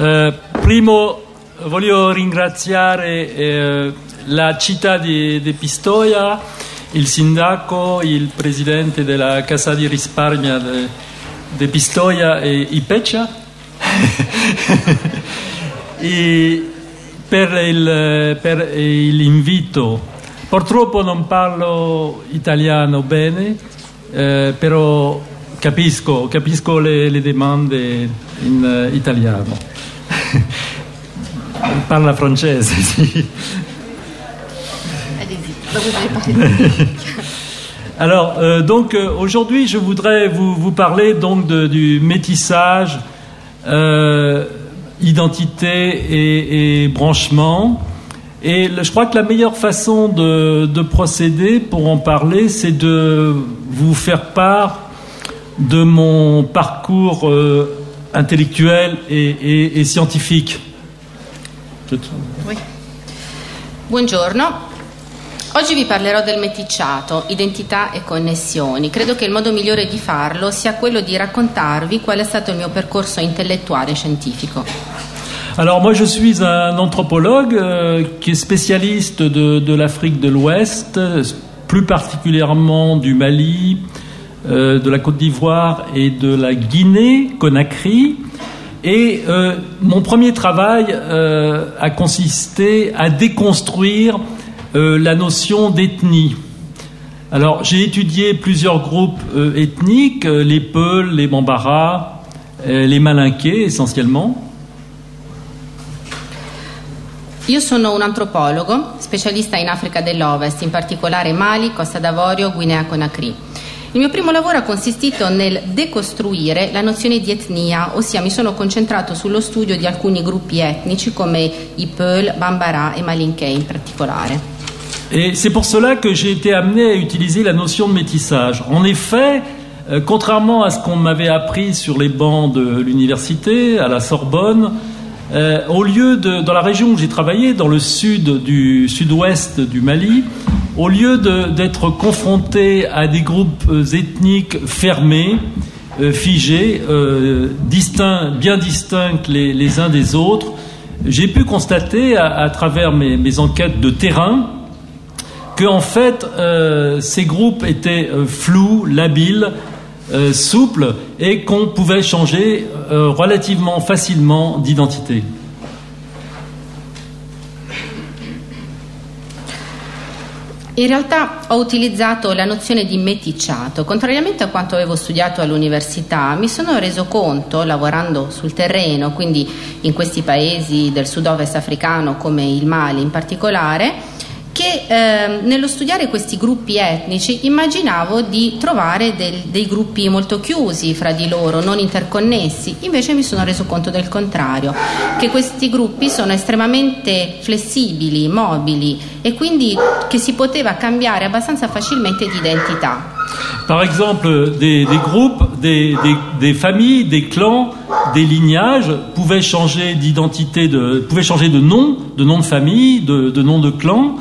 Eh, primo voglio ringraziare eh, la città di, di, Pistoia, il sindaco, il presidente della Casa di Risparmia di Pistoia e Ipecia e per, il, per l'invito. Purtroppo non parlo italiano bene, eh, però capisco, capisco le, le domande in uh, italiano. Parla francese, sì. Alors, euh, donc euh, aujourd'hui, je voudrais vous, vous parler donc de, du métissage, euh, identité et, et, branchement. Et je crois que la meilleure façon de, de procéder pour en parler, c'est de vous faire part de mon parcours intellettuel et, et, e scientifique. Oui. Buongiorno. Oggi vi parlerò del meticciato, identità e connessioni. Credo che il modo migliore di farlo sia quello di raccontarvi qual è stato il mio percorso intellettuale e scientifico. Alors moi je suis un anthropologue euh, qui est spécialiste de, de l'Afrique de l'Ouest, plus particulièrement du Mali, euh, de la Côte d'Ivoire et de la Guinée, Conakry. Et euh, mon premier travail euh, a consisté à déconstruire la notion d'ethnie. Alors j'ai étudié plusieurs groupes ethniques, les Peuls, les Bambara, les Malinqués essentiellement. Io sono un antropologo, specialista in Africa dell'Ovest, in particolare Mali, Costa d'Avorio, Guinea Conakry. Il mio primo lavoro ha consistito nel decostruire la nozione di etnia, ossia mi sono concentrato sullo studio di alcuni gruppi etnici come i Peul, Bambara e Malinké in particolare. Et c'est pour cela que j'ai été amené à utiliser la notion de métissage. En effet, euh, contrairement à ce qu'on m'avait appris sur les bancs de l'université, à la Sorbonne, euh, au lieu de, dans la région où j'ai travaillé, dans le sud du sud-ouest du Mali, au lieu d'être confronté à des groupes euh, ethniques fermés, euh, figés, euh, distincts, bien distincts les, uns des autres, j'ai pu constater à, travers mes, enquêtes de terrain que en fait ces groupes étaient flous, labiles, souples et qu'on pouvait changer relativement facilement d'identité. In realtà ho utilizzato la nozione di meticciato. Contrariamente a quanto avevo studiato all'università, mi sono reso conto, lavorando sul terreno, quindi in questi paesi del sud-ovest africano come il Mali in particolare, che eh, nello studiare questi gruppi etnici immaginavo di trovare del, dei gruppi molto chiusi fra di loro, non interconnessi, invece mi sono reso conto del contrario, che questi gruppi sono estremamente flessibili, mobili e quindi che si poteva cambiare abbastanza facilmente di identità. Par exemple, des, des groupes, des, des, des, familles, des clans, des lignages pouvaient changer d'identité, de, pouvaient changer de nom, de nom de famille, de, de nom de clan.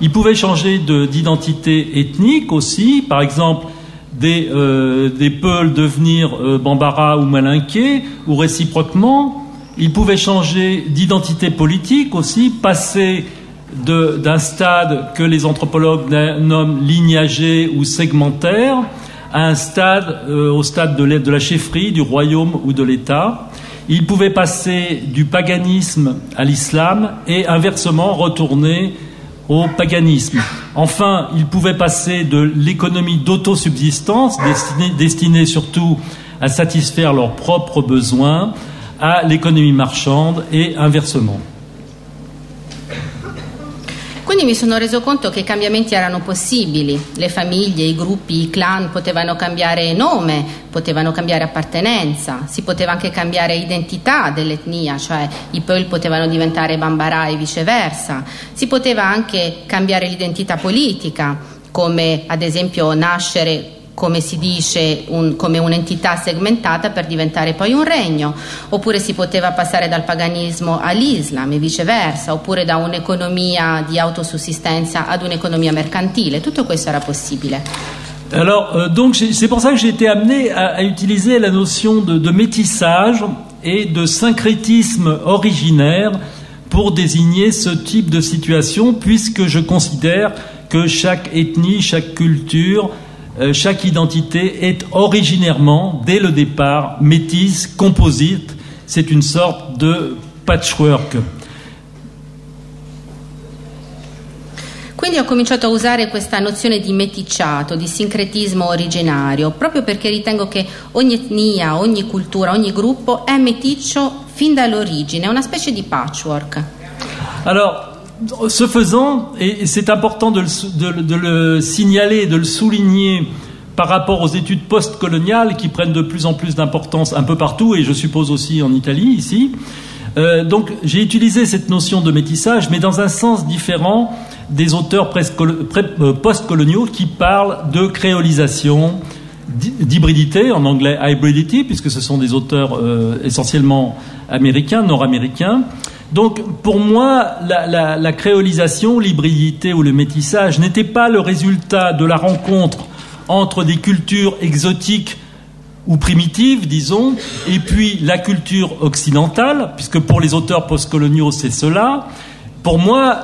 Ils pouvaient changer d'identité ethnique aussi, par exemple des, euh, Peuls devenir euh, Bambara ou Malinqué, ou réciproquement. Ils pouvaient changer d'identité politique aussi, passer d'un stade que les anthropologues nomment lignagé ou segmentaire à un stade, euh, au stade de, de la chefferie, du royaume ou de l'État. Ils pouvaient passer du paganisme à l'islam et inversement retourner au paganisme. Enfin, ils pouvaient passer de l'économie d'autosubsistance, destinée, destinée surtout à satisfaire leurs propres besoins, à l'économie marchande et inversement. Quindi mi sono reso conto che i cambiamenti erano possibili, le famiglie, i gruppi, i clan potevano cambiare nome, potevano cambiare appartenenza, si poteva anche cambiare identità dell'etnia, cioè i Peul potevano diventare Bambara e viceversa, si poteva anche cambiare l'identità politica, come ad esempio nascere come si dice, un, come un'entità segmentata per diventare poi un regno, oppure si poteva passare dal paganismo all'Islam e viceversa, oppure da un'economia di autosussistenza ad un'economia mercantile, tutto questo era possibile. Alors, euh, donc, c'est pour ça que j'ai été amené à, à, utiliser la notion de, de métissage et de syncrétisme originaire pour désigner ce type de situation, puisque je considère que chaque ethnie, chaque culture, euh, chaque identité est originairement, dès le départ, métisse, composite. C'est une sorte de patchwork. Quindi ho cominciato a usare questa nozione di meticciato, di sincretismo originario, proprio perché ritengo che ogni etnia, ogni cultura, ogni gruppo è meticcio fin dall'origine, è una specie di patchwork. Alors, ce faisant, et c'est important de le, signaler, de le souligner par rapport aux études postcoloniales qui prennent de plus en plus d'importance un peu partout, et je suppose aussi en Italie, ici. Euh, donc j'ai utilisé cette notion de métissage, mais dans un sens différent des auteurs euh, postcoloniaux qui parlent de créolisation, d'hybridité, en anglais hybridity, puisque ce sont des auteurs euh, essentiellement américains, nord-américains. Donc, pour moi, la, créolisation, l'hybridité ou le métissage n'était pas le résultat de la rencontre entre des cultures exotiques ou primitives, disons, et puis la culture occidentale, puisque pour les auteurs postcoloniaux, c'est cela. Pour moi,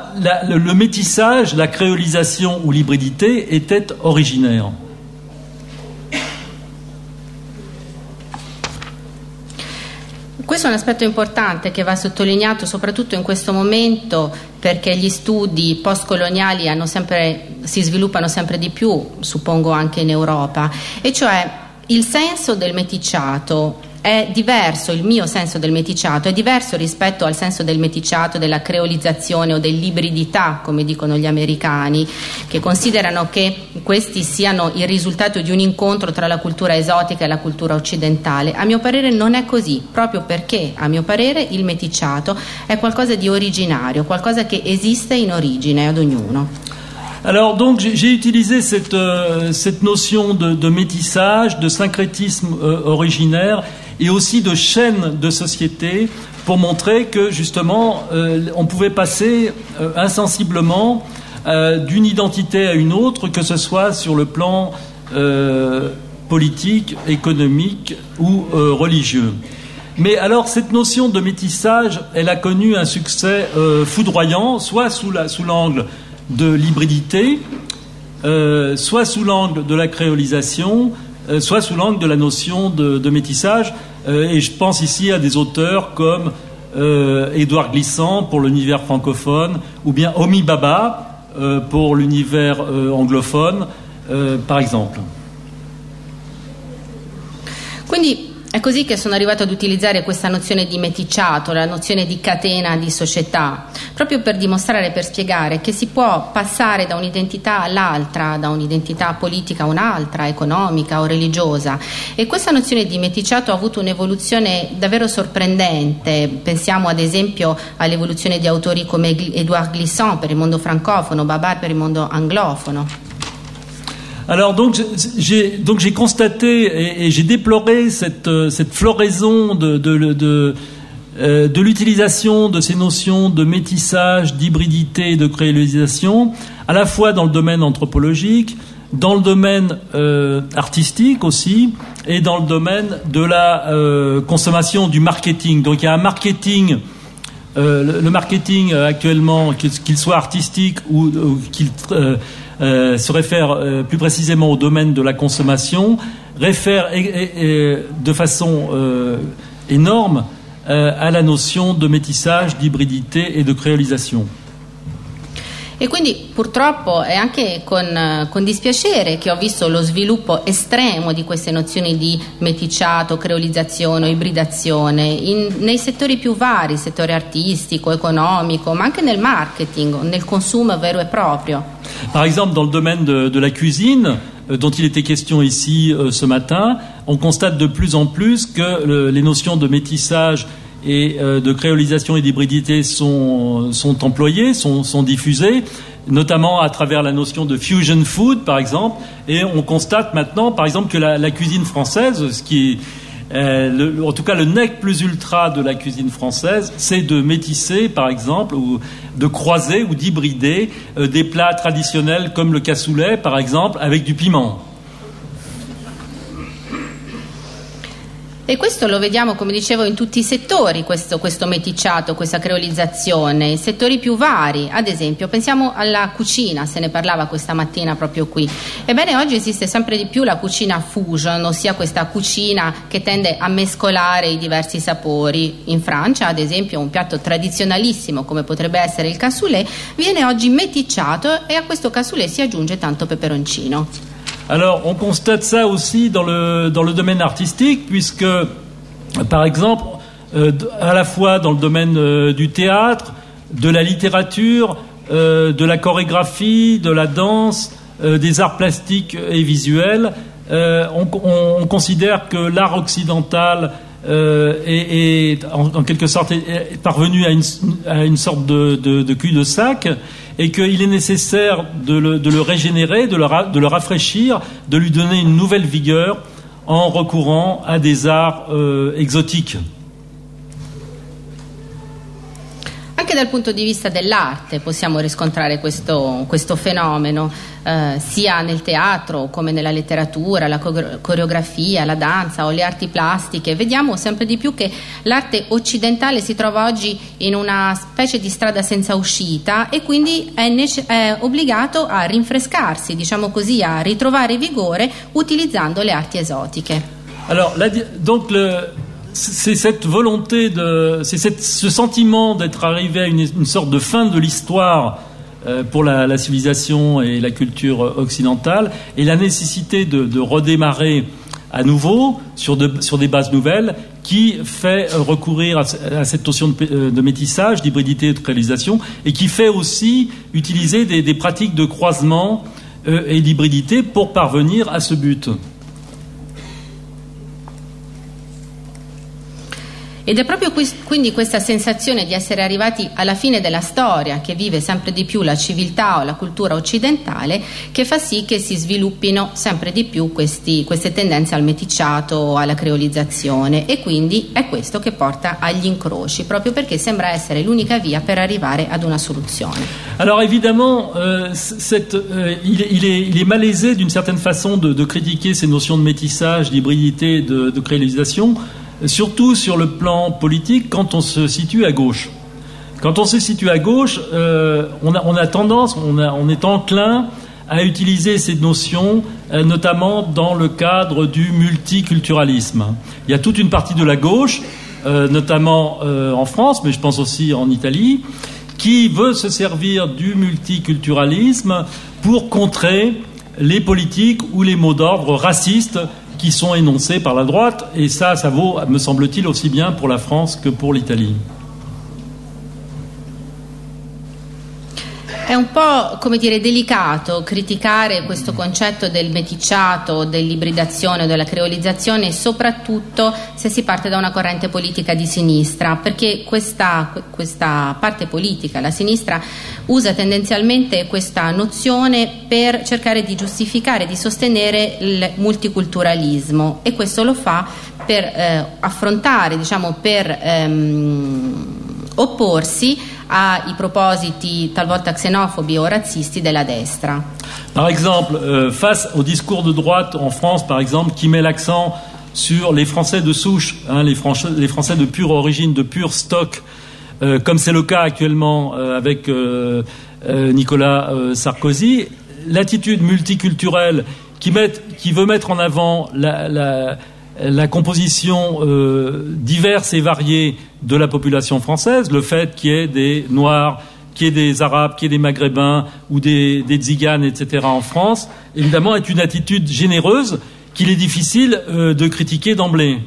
le, le métissage, la créolisation ou l'hybridité étaient originaires. Questo è un aspetto importante che va sottolineato soprattutto in questo momento perché gli studi postcoloniali sempre, si sviluppano sempre di più, suppongo anche in Europa, e cioè il senso del meticciato è diverso, il mio senso del meticciato è diverso rispetto al senso del meticciato, della creolizzazione o dell'ibridità, come dicono gli americani, che considerano che questi siano il risultato di un incontro tra la cultura esotica e la cultura occidentale. A mio parere non è così, proprio perché a mio parere il meticciato è qualcosa di originario, qualcosa che esiste in origine ad ognuno. Alors donc j'ai utilisé cette, euh, cette notion de, de, métissage, de syncrétisme euh, originaire et aussi de chaîne de société pour montrer que justement euh, on pouvait passer euh, insensiblement euh, d'une identité à une autre, que ce soit sur le plan politique, économique ou religieux. Mais alors cette notion de métissage, elle a connu un succès foudroyant, soit sous l'angle de l'hybridité, soit sous l'angle de la créolisation, soit sous l'angle de la notion de, métissage. Euh, et je pense ici à des auteurs comme euh, Édouard Glissant pour l'univers francophone, ou bien Omi Baba euh, pour l'univers anglophone, par exemple. È così che sono arrivato ad utilizzare questa nozione di meticciato, la nozione di catena di società, proprio per dimostrare, per spiegare che si può passare da un'identità all'altra, da un'identità politica a un'altra, economica o religiosa. E questa nozione di meticciato ha avuto un'evoluzione davvero sorprendente. Pensiamo ad esempio all'evoluzione di autori come Edouard Glissant per il mondo francofono, Babar per il mondo anglofono. Alors donc j'ai donc j'ai constaté et, j'ai déploré cette euh, cette floraison de de, euh, de l'utilisation de ces notions de métissage, d'hybridité et de créolisation, à la fois dans le domaine anthropologique, dans le domaine euh, artistique aussi, et dans le domaine de la consommation du marketing. Donc il y a un marketing, le, marketing actuellement, qu'il soit artistique ou, qu'il se réfère euh, plus précisément au domaine de la consommation, réfère de façon euh, énorme à la notion de métissage, d'hybridité et de créolisation. E quindi purtroppo è anche con, con, dispiacere che ho visto lo sviluppo estremo di queste nozioni di meticciato, creolizzazione, ibridazione in, nei settori più vari, settore artistico, economico, ma anche nel marketing, nel consumo vero e proprio. Par exemple, dans le domaine de, de la cuisine, euh, dont il était question ici euh, ce matin, on constate de plus en plus que le, les notions de métissage et euh, de créolisation et d'hybridité sont, sont employés, sont, sont, diffusés, notamment à travers la notion de fusion food, par exemple. Et on constate maintenant, par exemple, que la, cuisine française, euh, en tout cas le nec plus ultra de la cuisine française, c'est de métisser, par exemple, ou de croiser ou d'hybrider euh, des plats traditionnels comme le cassoulet, par exemple, avec du piment. E questo lo vediamo, come dicevo, in tutti i settori, questo, questo meticciato, questa creolizzazione, settori più vari. Ad esempio, pensiamo alla cucina, se ne parlava questa mattina proprio qui. Ebbene, oggi esiste sempre di più la cucina fusion, ossia questa cucina che tende a mescolare i diversi sapori. In Francia, ad esempio, un piatto tradizionalissimo come potrebbe essere il cassoulet viene oggi meticciato e a questo cassoulet si aggiunge tanto peperoncino. Alors, on constate ça aussi dans le, domaine artistique, puisque, par exemple, euh, à la fois dans le domaine euh, du théâtre, de la littérature, euh, de la chorégraphie, de la danse, des arts plastiques et visuels, on, on, considère que l'art occidental est, en, quelque sorte parvenu à une, sorte de, de, de, cul de sac et qu'il est nécessaire de le, régénérer, de le, de le, rafraîchir, de lui donner une nouvelle vigueur en recourant à des arts euh, exotiques. Anche dal punto di vista dell'arte possiamo riscontrare questo, questo fenomeno, eh, sia nel teatro come nella letteratura, la coreografia, la danza o le arti plastiche. Vediamo sempre di più che l'arte occidentale si trova oggi in una specie di strada senza uscita e quindi è, nece- è obbligato a rinfrescarsi, diciamo così, a ritrovare vigore utilizzando le arti esotiche. Alors, la, donc le, c'est cette volonté de, ce sentiment d'être arrivé à une, sorte de fin de l'histoire euh, pour la, civilisation et la culture occidentale, et la nécessité de, redémarrer à nouveau sur, des bases nouvelles qui fait recourir à, cette notion de, euh, métissage, d'hybridité et de réalisation, et qui fait aussi utiliser des, pratiques de croisement euh, et d'hybridité pour parvenir à ce but. Ed è proprio quindi questa sensazione di essere arrivati alla fine della storia, che vive sempre di più la civiltà o la cultura occidentale, che fa sì che si sviluppino sempre di più questi, queste tendenze al meticciato alla creolizzazione e quindi è questo che porta agli incroci, proprio perché sembra essere l'unica via per arrivare ad una soluzione. Alors évidemment, euh, euh, il, il, est, il, est, malaisé d'une certaine façon de, de, critiquer ces notions de métissage, d'hybridité, de, de créolisation. Surtout sur le plan politique quand on se situe à gauche. Quand on se situe à gauche, euh, on, a, tendance, on, est enclin à utiliser ces notions, euh, notamment dans le cadre du multiculturalisme. Il y a toute une partie de la gauche, euh, notamment en France, mais je pense aussi en Italie, qui veut se servir du multiculturalisme pour contrer les politiques ou les mots d'ordre racistes qui sont énoncés par la droite, et ça, ça vaut, me semble-t-il, aussi bien pour la France que pour l'Italie. È un po' come dire delicato criticare questo concetto del meticciato, dell'ibridazione, della creolizzazione, soprattutto se si parte da una corrente politica di sinistra, perché questa, questa parte politica, la sinistra, usa tendenzialmente questa nozione per cercare di giustificare, di sostenere il multiculturalismo e questo lo fa per eh, affrontare, diciamo, per ehm, opporsi ai propositi talvolta xenofobi o razzisti della destra. Par exemple, euh, face au discours de droite en France, par exemple, qui met l'accent sur les Français de souche, hein, les, Français, de pure origine, de pur stock, euh, comme c'est le cas actuellement euh, avec Nicolas Sarkozy, l'attitude multiculturelle qui, veut mettre en avant la, la composition euh, diverse et variée de la population française, le fait qu'il y ait des Noirs, qu'il y ait des Arabes, qu'il y ait des Maghrébins ou des, Tziganes, etc. en France, évidemment est une attitude généreuse qu'il est difficile euh, de critiquer d'emblée.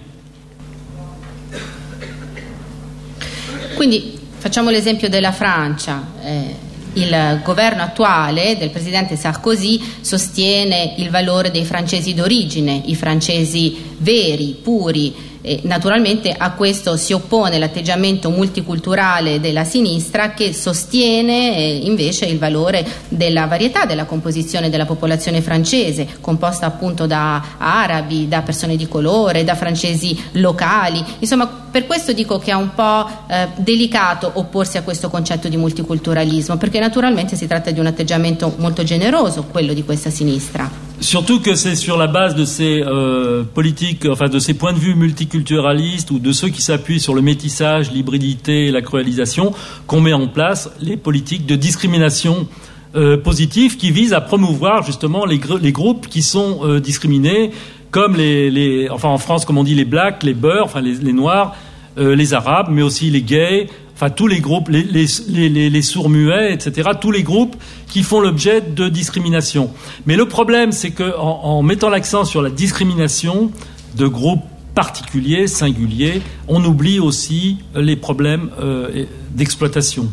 Quindi facciamo l'esempio della Francia. Eh, il governo attuale del presidente Sarkozy sostiene il valore dei francesi d'origine, i francesi veri, puri, e naturalmente a questo si oppone l'atteggiamento multiculturale della sinistra che sostiene eh, invece il valore della varietà della composizione della popolazione francese, composta appunto da arabi, da persone di colore, da francesi locali. Insomma, per questo dico che è un po' eh, delicato opporsi a questo concetto di multiculturalismo, perché naturalmente si tratta di un atteggiamento molto generoso, quello di questa sinistra. Surtout que c'est sur la base de ces euh, politiques, enfin de ces points de vue multiculturalistes ou de ceux qui s'appuient sur le métissage, l'hybridité et la cruelisation qu'on met en place les politiques de discrimination euh, positive qui visent à promouvoir justement les, groupes qui sont euh, discriminés, comme les, enfin en France comme on dit les blacks, les beurs, enfin les, noirs, les arabes, mais aussi les gays, enfin tous les groupes, les, les sourds muets, etc., tous les groupes qui font l'objet de discrimination. Mais le problème, c'est qu'en en, mettant l'accent sur la discrimination de groupes particuliers, singuliers, on oublie aussi les problèmes euh, d'exploitation.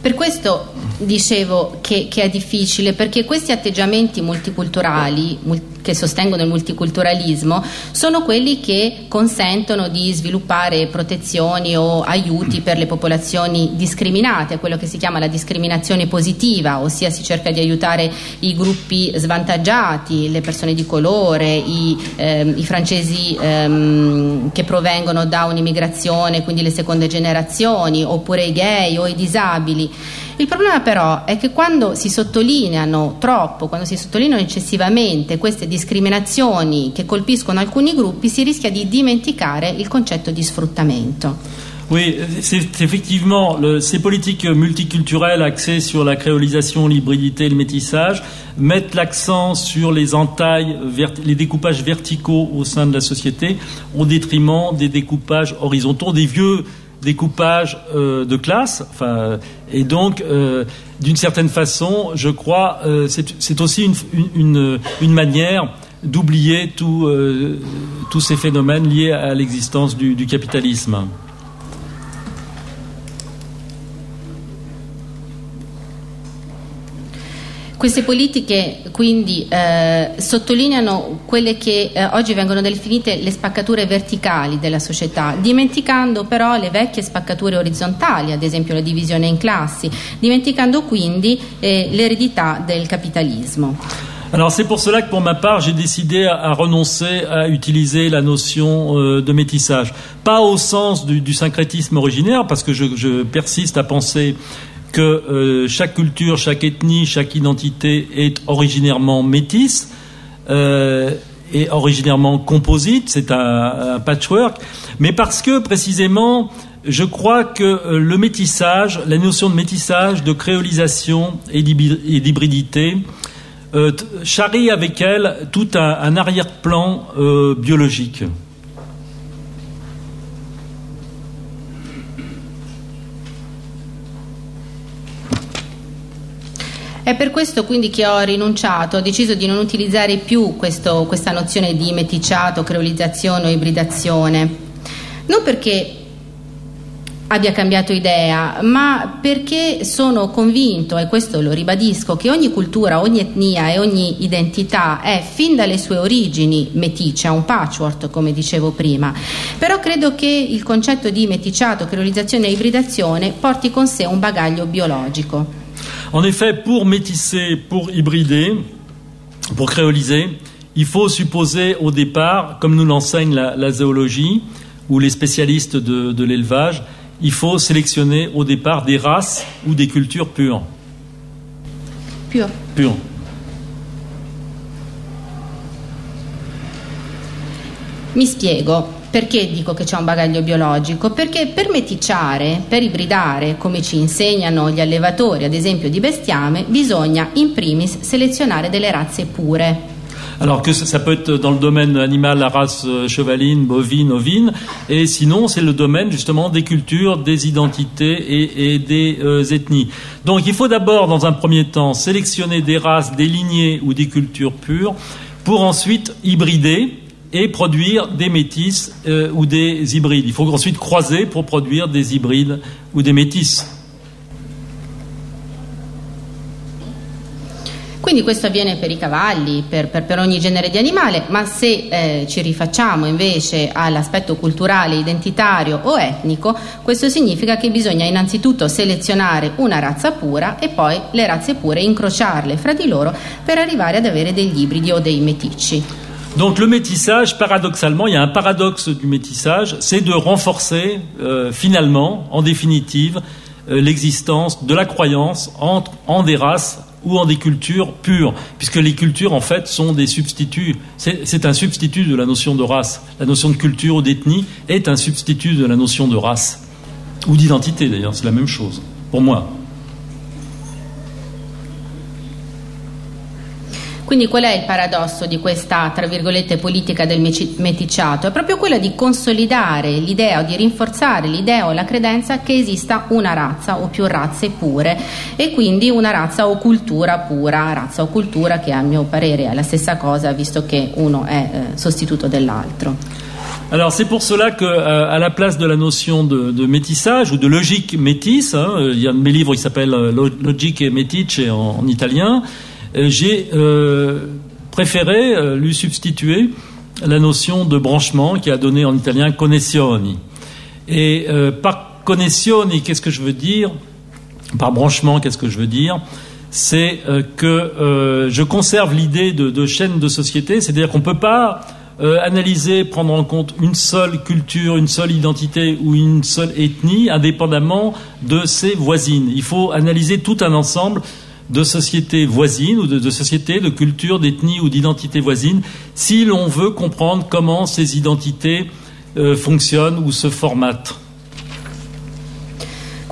Per questo dicevo che, che, è difficile, perché questi atteggiamenti multiculturali, che sostengono il multiculturalismo sono quelli che consentono di sviluppare protezioni o aiuti per le popolazioni discriminate, quello che si chiama la discriminazione positiva, ossia si cerca di aiutare i gruppi svantaggiati, le persone di colore, i, ehm, i francesi ehm, che provengono da un'immigrazione, quindi le seconde generazioni, oppure i gay o i disabili. Il problema però è che quando si sottolineano troppo, quando si sottolineano eccessivamente queste discriminazioni che colpiscono alcuni gruppi, si rischia di dimenticare il concetto di sfruttamento. Oui, c'est effectivement le, ces politiques multiculturelles axées sur la créolisation, l'hybridité et le métissage mettent l'accent sur les entailles, les découpages verticaux au sein de la société au détriment des découpages horizontaux, des vieux découpage euh, de classe. Et donc, euh, d'une certaine façon, je crois, euh, c'est aussi une, manière d'oublier tous ces phénomènes liés à l'existence du capitalisme. Queste politiche quindi eh, sottolineano quelle che eh, oggi vengono definite le spaccature verticali della società, dimenticando però le vecchie spaccature orizzontali, ad esempio la divisione in classi, dimenticando quindi eh, l'eredità del capitalismo. Alors c'est pour cela que pour ma part j'ai décidé à, renoncer à utiliser la notion euh, de métissage, pas au sens du, du syncrétisme originaire, parce que je, je persiste à penser que euh, chaque culture, chaque ethnie, chaque identité est originairement métisse euh, et originairement composite, c'est un, patchwork, mais parce que précisément, je crois que euh, le métissage, la notion de métissage, de créolisation et d'hybridité, charrie avec elle tout un arrière-plan biologique. È per questo quindi che ho rinunciato, ho deciso di non utilizzare più questo, questa nozione di meticciato, creolizzazione o ibridazione. Non perché abbia cambiato idea, ma perché sono convinto, e questo lo ribadisco, che ogni cultura, ogni etnia e ogni identità è fin dalle sue origini meticcia, un patchwork come dicevo prima. Però credo che il concetto di meticciato, creolizzazione e ibridazione porti con sé un bagaglio biologico. En effet, pour métisser, pour hybrider, pour créoliser, il faut supposer au départ, comme nous l'enseigne la, zoologie ou les spécialistes de, l'élevage, il faut sélectionner au départ des races ou des cultures pures. Pures. Pures. Mi spiego. Perché dico che c'è un bagaglio biologico? Perché per meticciare, per ibridare, come ci insegnano gli allevatori, ad esempio di bestiame, bisogna in primis selezionare delle razze pure. Alors que ça peut être dans le domaine animal, la race euh, chevaline, bovine, ovine, et sinon c'est le domaine justement des cultures, des identités et, et des euh, ethnies. Donc il faut d'abord, dans un premier temps, sélectionner des races, des lignées ou des cultures pures, pour ensuite hybrider et produire des métis euh, ou des hybrides. Il faut ensuite croiser pour produire des hybrides ou des métis. Quindi questo avviene per i cavalli, per, per, per ogni genere di animale, ma se eh, ci rifacciamo invece all'aspetto culturale, identitario o etnico, questo significa che bisogna innanzitutto selezionare una razza pura e poi le razze pure incrociarle fra di loro per arrivare ad avere degli ibridi o dei meticci. Donc le métissage, paradoxalement, il y a un paradoxe du métissage, c'est de renforcer euh, finalement, en définitive, euh, l'existence de la croyance entre, en des races ou en des cultures pures, puisque les cultures, en fait, sont des substituts. C'est un substitut de la notion de race. La notion de culture ou d'ethnie est un substitut de la notion de race, ou d'identité d'ailleurs, c'est la même chose, pour moi. Quindi qual è il paradosso di questa, tra virgolette, politica del meticciato? È proprio quello di consolidare l'idea o di rinforzare l'idea o la credenza che esista una razza o più razze pure e quindi una razza o cultura pura, razza o cultura che a mio parere è la stessa cosa visto che uno è eh, sostituto dell'altro. Alors c'est pour cela que euh, à la place de la notion de, de métissage ou de logique métisse, hein, il y a un de mes livres qui s'appelle euh, Logique et Métiche en, en italien, Euh, j'ai euh, préféré euh, lui substituer la notion de branchement qui a donné en italien connessioni. Et par connessioni, qu'est-ce que je veux dire? Par branchement, qu'est-ce que je veux dire? C'est que je conserve l'idée de, chaîne de société, c'est-à-dire qu'on ne peut pas analyser, prendre en compte une seule culture, une seule identité ou une seule ethnie, indépendamment de ses voisines. Il faut analyser tout un ensemble de sociétés voisines ou de, sociétés, de cultures, d'ethnies ou d'identités voisines, si l'on veut comprendre comment ces identités euh, fonctionnent ou se formatent.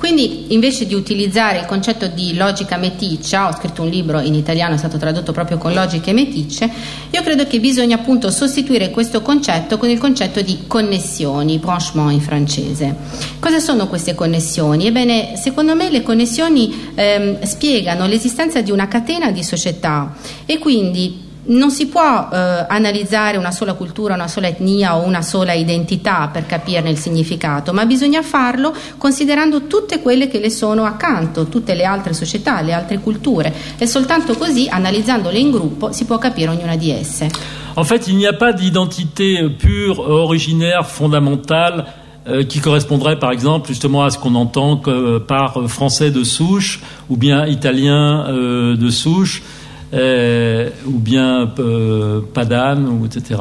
Quindi invece di utilizzare il concetto di logica meticcia, ho scritto un libro in italiano, è stato tradotto proprio con logiche meticce, io credo che bisogna appunto sostituire questo concetto con il concetto di connessioni, branchement in francese. Cosa sono queste connessioni? Ebbene, secondo me le connessioni ehm, spiegano l'esistenza di una catena di società e quindi non si può eh, analizzare una sola cultura, una sola etnia o una sola identità per capirne il significato, ma bisogna farlo considerando tutte quelle che le sono accanto, tutte le altre società, le altre culture e soltanto così, analizzandole in gruppo, si può capire ognuna di esse. En fait, il n'y a pas d'identité pure, originaire, fondamentale euh, qui correspondrait par exemple justement à ce qu'on entend que, par français de souche ou bien italien euh, de souche. Euh, ou bien euh, Padane, etc.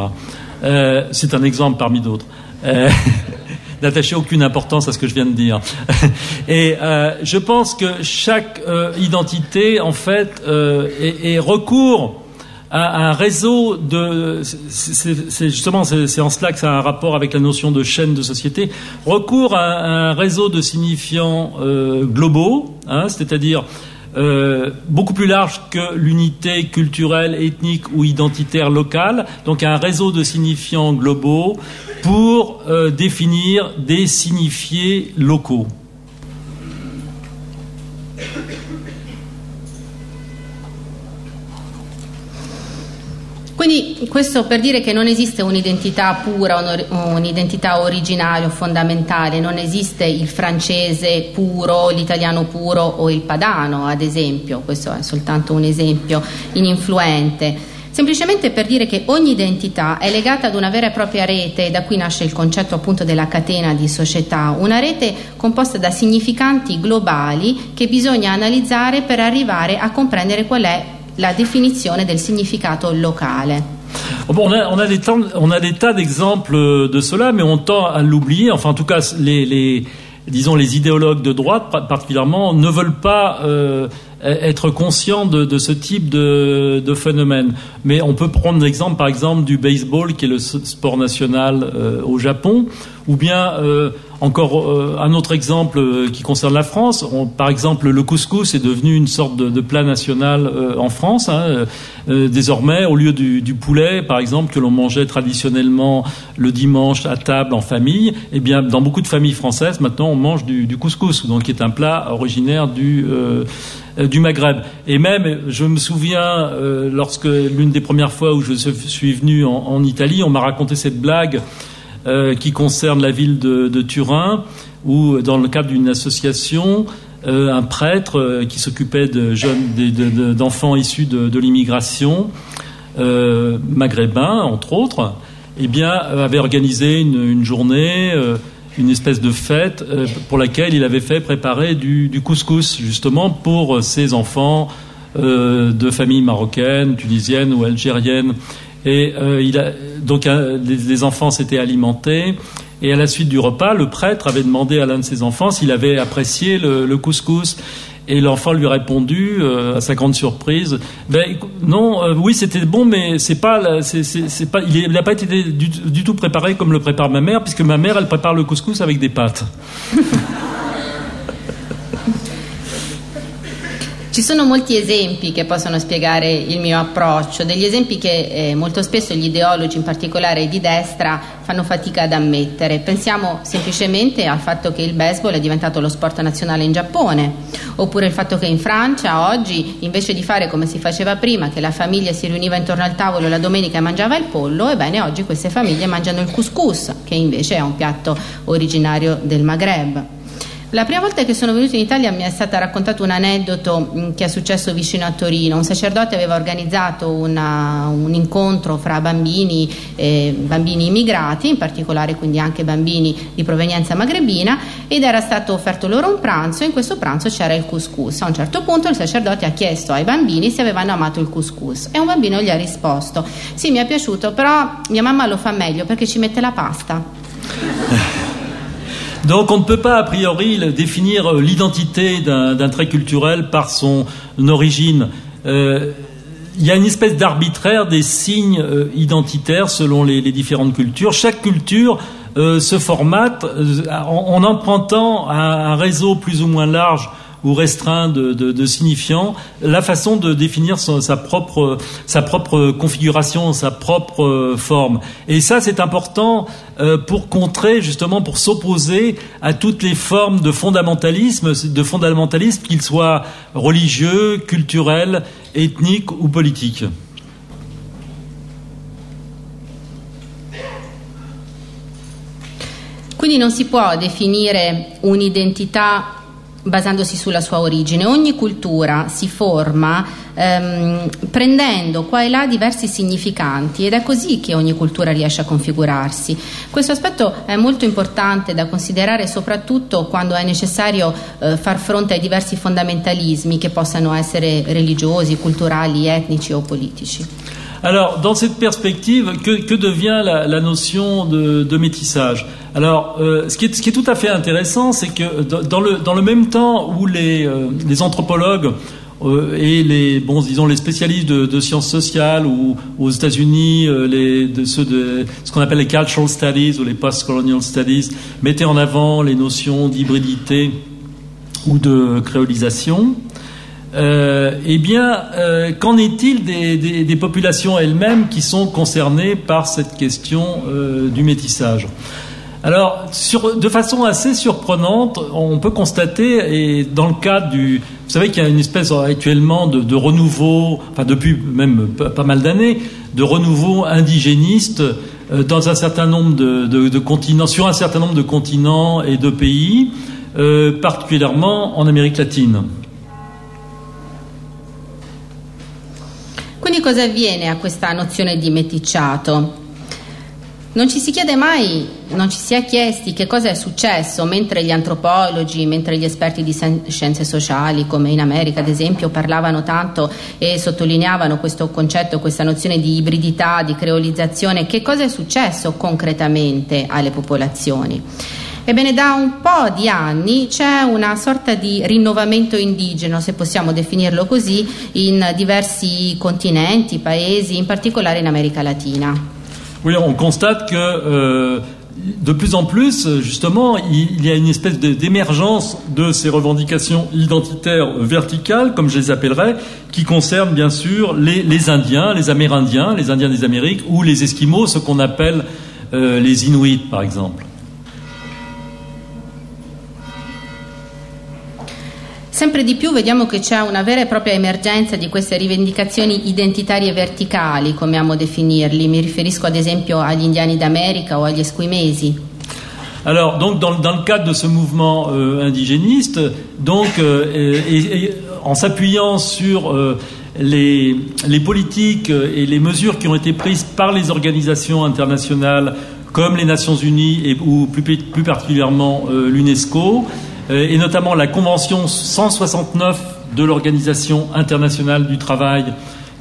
Euh, c'est un exemple parmi d'autres. N'attachez aucune importance à ce que je viens de dire. Et je pense que chaque identité, en fait, est, recours à un réseau de. C'est justement c'est en cela que ça a un rapport avec la notion de chaîne de société. Recours à, un réseau de signifiants globaux, hein, c'est-à-dire euh, beaucoup plus large que l'unité culturelle, ethnique ou identitaire locale, donc un réseau de signifiants globaux pour euh, définir des signifiés locaux. Quindi questo per dire che non esiste un'identità pura, un'identità originaria o fondamentale, non esiste il francese puro, l'italiano puro o il padano, ad esempio, questo è soltanto un esempio ininfluente. Semplicemente per dire che ogni identità è legata ad una vera e propria rete, da qui nasce il concetto appunto della catena di società, una rete composta da significanti globali che bisogna analizzare per arrivare a comprendere qual è la définition del significato locale. Bon, on, a, des tas, d'exemples de cela, mais on tend à l'oublier. Enfin, en tout cas, les, disons les idéologues de droite, particulièrement, ne veulent pas euh, être conscients de, ce type de, de, phénomène. Mais on peut prendre l'exemple, par exemple, du baseball, qui est le sport national euh, au Japon, ou bien euh, encore euh, un autre exemple euh, qui concerne la France. par exemple, le couscous est devenu une sorte de, plat national euh, en France. Hein, désormais, au lieu du, poulet, par exemple, que l'on mangeait traditionnellement le dimanche à table en famille, eh bien, dans beaucoup de familles françaises, maintenant, on mange du, couscous, donc qui est un plat originaire du du Maghreb. Et même, je me souviens, lorsque l'une des premières fois où je suis venu en Italie, on m'a raconté cette blague euh, qui concerne la ville de, Turin, où dans le cadre d'une association, euh, un prêtre euh, qui s'occupait d'enfants issus de, l'immigration maghrébin, entre autres, eh bien, avait organisé une, journée, une espèce de fête pour laquelle il avait fait préparer du, du couscous, justement pour ses enfants de familles marocaines, tunisiennes ou algériennes Et il a, donc les, enfants s'étaient alimentés. Et à la suite du repas, le prêtre avait demandé à l'un de ses enfants s'il avait apprécié le couscous. Et l'enfant lui a répondu, euh, à sa grande surprise, ben non, euh, oui c'était bon, mais c'est pas, c'est, pas, il n'a pas été du, tout préparé comme le prépare ma mère, puisque ma mère elle prépare le couscous avec des pâtes. Ci sono molti esempi che possono spiegare il mio approccio, degli esempi che eh, molto spesso gli ideologi, in particolare di destra, fanno fatica ad ammettere. Pensiamo semplicemente al fatto che il baseball è diventato lo sport nazionale in Giappone, oppure il fatto che in Francia oggi, invece di fare come si faceva prima, che la famiglia si riuniva intorno al tavolo la domenica e mangiava il pollo, ebbene oggi queste famiglie mangiano il couscous, che invece è un piatto originario del Maghreb. La prima volta che sono venuta in Italia mi è stato raccontato un aneddoto mm, che è successo vicino a Torino. Un sacerdote aveva organizzato una, un incontro fra bambini, eh, bambini immigrati, in particolare quindi anche bambini di provenienza magrebina, ed era stato offerto loro un pranzo e in questo pranzo c'era il couscous. A un certo punto il sacerdote ha chiesto ai bambini se avevano amato il couscous e un bambino gli ha risposto: Sì, mi è piaciuto, però mia mamma lo fa meglio perché ci mette la pasta. Donc on ne peut pas a priori définir euh, l'identité d'un trait culturel par son origine. Euh, il y a une espèce d'arbitraire des signes euh, identitaires selon les, différentes cultures. Chaque culture se formate en, empruntant un, réseau plus ou moins large ou restreint de, signifiants, la façon de définir sa, propre, sa propre configuration, sa propre forme. Et ça, c'est important euh, pour contrer, justement, pour s'opposer à toutes les formes de fondamentalisme, de fondamentalisme, qu'ils soient religieux, culturels, ethniques ou politiques. Quindi non si può definire un'identità basandosi sulla sua origine. Ogni cultura si forma ehm, prendendo qua e là diversi significanti ed è così che ogni cultura riesce a configurarsi. Questo aspetto è molto importante da considerare soprattutto quando è necessario eh, far fronte ai diversi fondamentalismi che possano essere religiosi, culturali, etnici o politici. Alors, dans cette perspective, que, devient la, notion de, métissage? Alors, euh, ce, qui est, tout à fait intéressant, c'est que dans le, dans le, même temps où les, euh, les anthropologues euh, et les, bon, disons, les spécialistes de, sciences sociales ou aux États-Unis, de ceux de ce qu'on appelle les cultural studies ou les post-colonial studies, mettaient en avant les notions d'hybridité ou de créolisation. Euh, eh bien, euh, qu'en est-il des, populations elles-mêmes qui sont concernées par cette question euh, du métissage? Alors, de façon assez surprenante, on peut constater, et dans le cadre du... Vous savez qu'il y a une espèce actuellement de, renouveau, enfin depuis même pas mal d'années, de renouveau indigéniste dans un certain nombre de, continents, sur un certain nombre de continents et de pays, particulièrement en Amérique latine. Quindi cosa avviene a questa nozione di meticciato? Non ci si chiede mai, non ci si è chiesti che cosa è successo mentre gli antropologi, mentre gli esperti di scienze sociali, come in America ad esempio, parlavano tanto e sottolineavano questo concetto, questa nozione di ibridità, di creolizzazione, che cosa è successo concretamente alle popolazioni. Ebbene, da un po' di anni c'è una sorta di rinnovamento indigeno, se possiamo definirlo così, in diversi continenti, paesi, in particolare in America Latina. Oui, on constate que euh, de plus en plus, justement, il, y a une espèce d'émergence de ces revendications identitaires verticales, comme je les appellerais, qui concernent bien sûr les, Indiens, les Amérindiens, les Indiens des Amériques, ou les Esquimaux, ce qu'on appelle euh, les Inuits, par exemple. Sempre di più vediamo che c'è una vera e propria emergenza di queste rivendicazioni identitarie verticali, come amo definirli. Mi riferisco ad esempio agli indiani d'America o agli esquimesi. Alors, donc, dans, dans, le cadre de ce mouvement euh, indigéniste, donc, euh, et, et, en s'appuyant sur euh, les, les, politiques et les mesures qui ont été prises par les organisations internationales comme les Nations Unies et, ou plus, plus particulièrement euh, l'UNESCO, euh, et notamment la Convention 169 de l'Organisation internationale du travail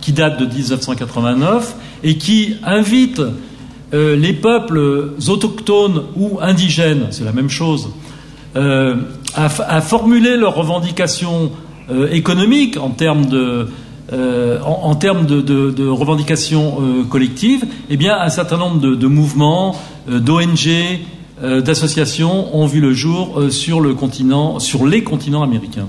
qui date de 1989, et qui invite euh, les peuples autochtones ou indigènes, c'est la même chose, euh, à, formuler leurs revendications euh, économiques en termes de, en, termes de, revendications collectives, eh bien, un certain nombre de, mouvements, d'ONG, d'associations ont vu le jour sur le continent, sur les continents américains.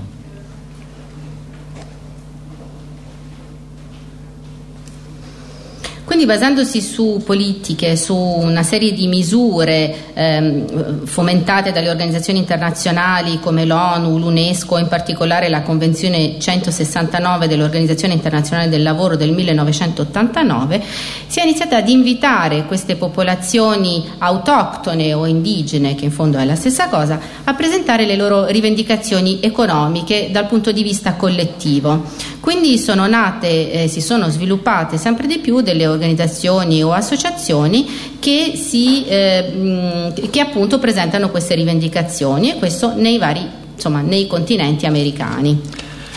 Quindi basandosi su politiche, su una serie di misure ehm, fomentate dalle organizzazioni internazionali come l'ONU, l'UNESCO, in particolare la Convenzione 169 dell'Organizzazione Internazionale del Lavoro del 1989, si è iniziata ad invitare queste popolazioni autoctone o indigene, che in fondo è la stessa cosa, a presentare le loro rivendicazioni economiche dal punto di vista collettivo. Quindi sono nate, eh, si sono sviluppate sempre di più delle organizzazioni o associazioni che, si, eh, che appunto presentano queste rivendicazioni e questo nei vari insomma, nei continenti americani.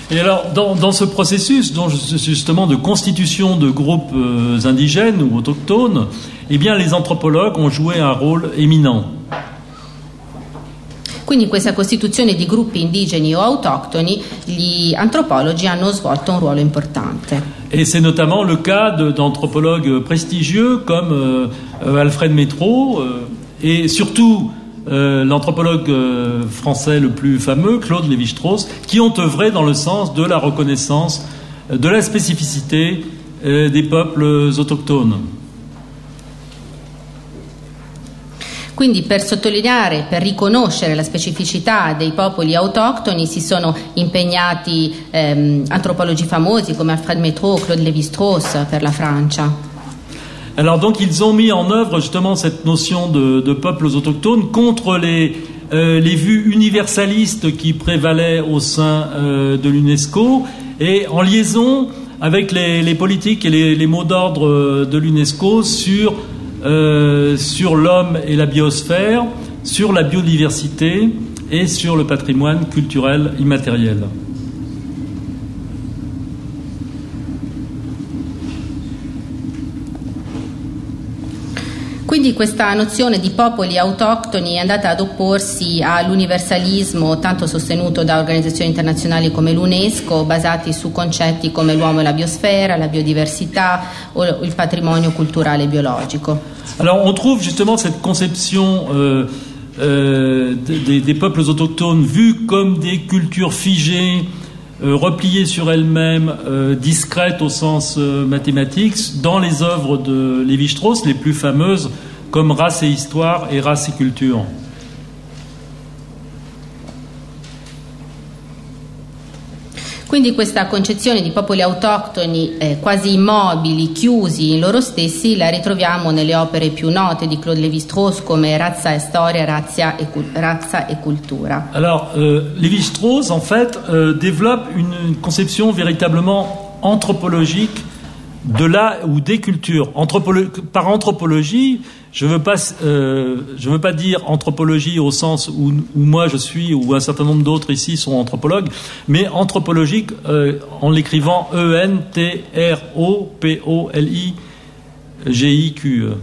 Et alors, dans, dans, ce processus, donc, justement de constitution de groupes euh, indigènes ou autochtones, eh bien, les anthropologues ont joué un rôle éminent. Quindi in questa costituzione di gruppi indigeni o autoctoni gli antropologi hanno svolto un ruolo importante. Et c'est notamment le cas d'anthropologues prestigieux comme euh, Alfred Métro euh, et surtout euh, l'anthropologue euh, français le plus fameux, Claude Lévi-Strauss, qui ont œuvré dans le sens de la reconnaissance de la spécificité des peuples autochtones. Quindi per sottolineare, per riconoscere la specificità dei popoli autoctoni si sono impegnati ehm, antropologi famosi come Alfred Métro, Claude Lévi-Strauss per la Francia. Alors donc ils ont mis en œuvre justement cette notion de, peuples autochtones contre les, euh, les vues universalistes qui prévalaient au sein euh, de l'UNESCO et en liaison avec les, les politiques et les, les mots d'ordre euh, de l'UNESCO sur euh, sur l'homme et la biosphère, sur la biodiversité et sur le patrimoine culturel immatériel. Quindi questa nozione di popoli autoctoni è andata ad opporsi all'universalismo tanto sostenuto da organizzazioni internazionali come l'UNESCO, basati su concetti come l'uomo e la biosfera, la biodiversità o il patrimonio culturale biologico. Alors on trouve justement cette conception euh, euh, des, des, peuples autochtones vus comme des cultures figées, euh, repliées sur elles-mêmes, euh, discrètes au sens euh, mathématique, dans les œuvres de Lévi-Strauss, les plus fameuses, comme Race et Histoire et Race et Culture. Quindi questa concezione di popoli autoctoni eh, quasi immobili, chiusi in loro stessi, la ritroviamo nelle opere più note di Claude Lévi-Strauss come Razza e Storia, Razza et, Razza et Cultura. Alors, euh, Lévi-Strauss, en fait, euh, développe une conception véritablement anthropologique de la ou des cultures. Anthropolo par anthropologie, je ne veux, pas, euh, je veux pas dire anthropologie au sens où, où, moi je suis, ou un certain nombre d'autres ici sont anthropologues, mais anthropologique euh, en l'écrivant E-N-T-R-O-P-O-L-I-G-I-Q. E.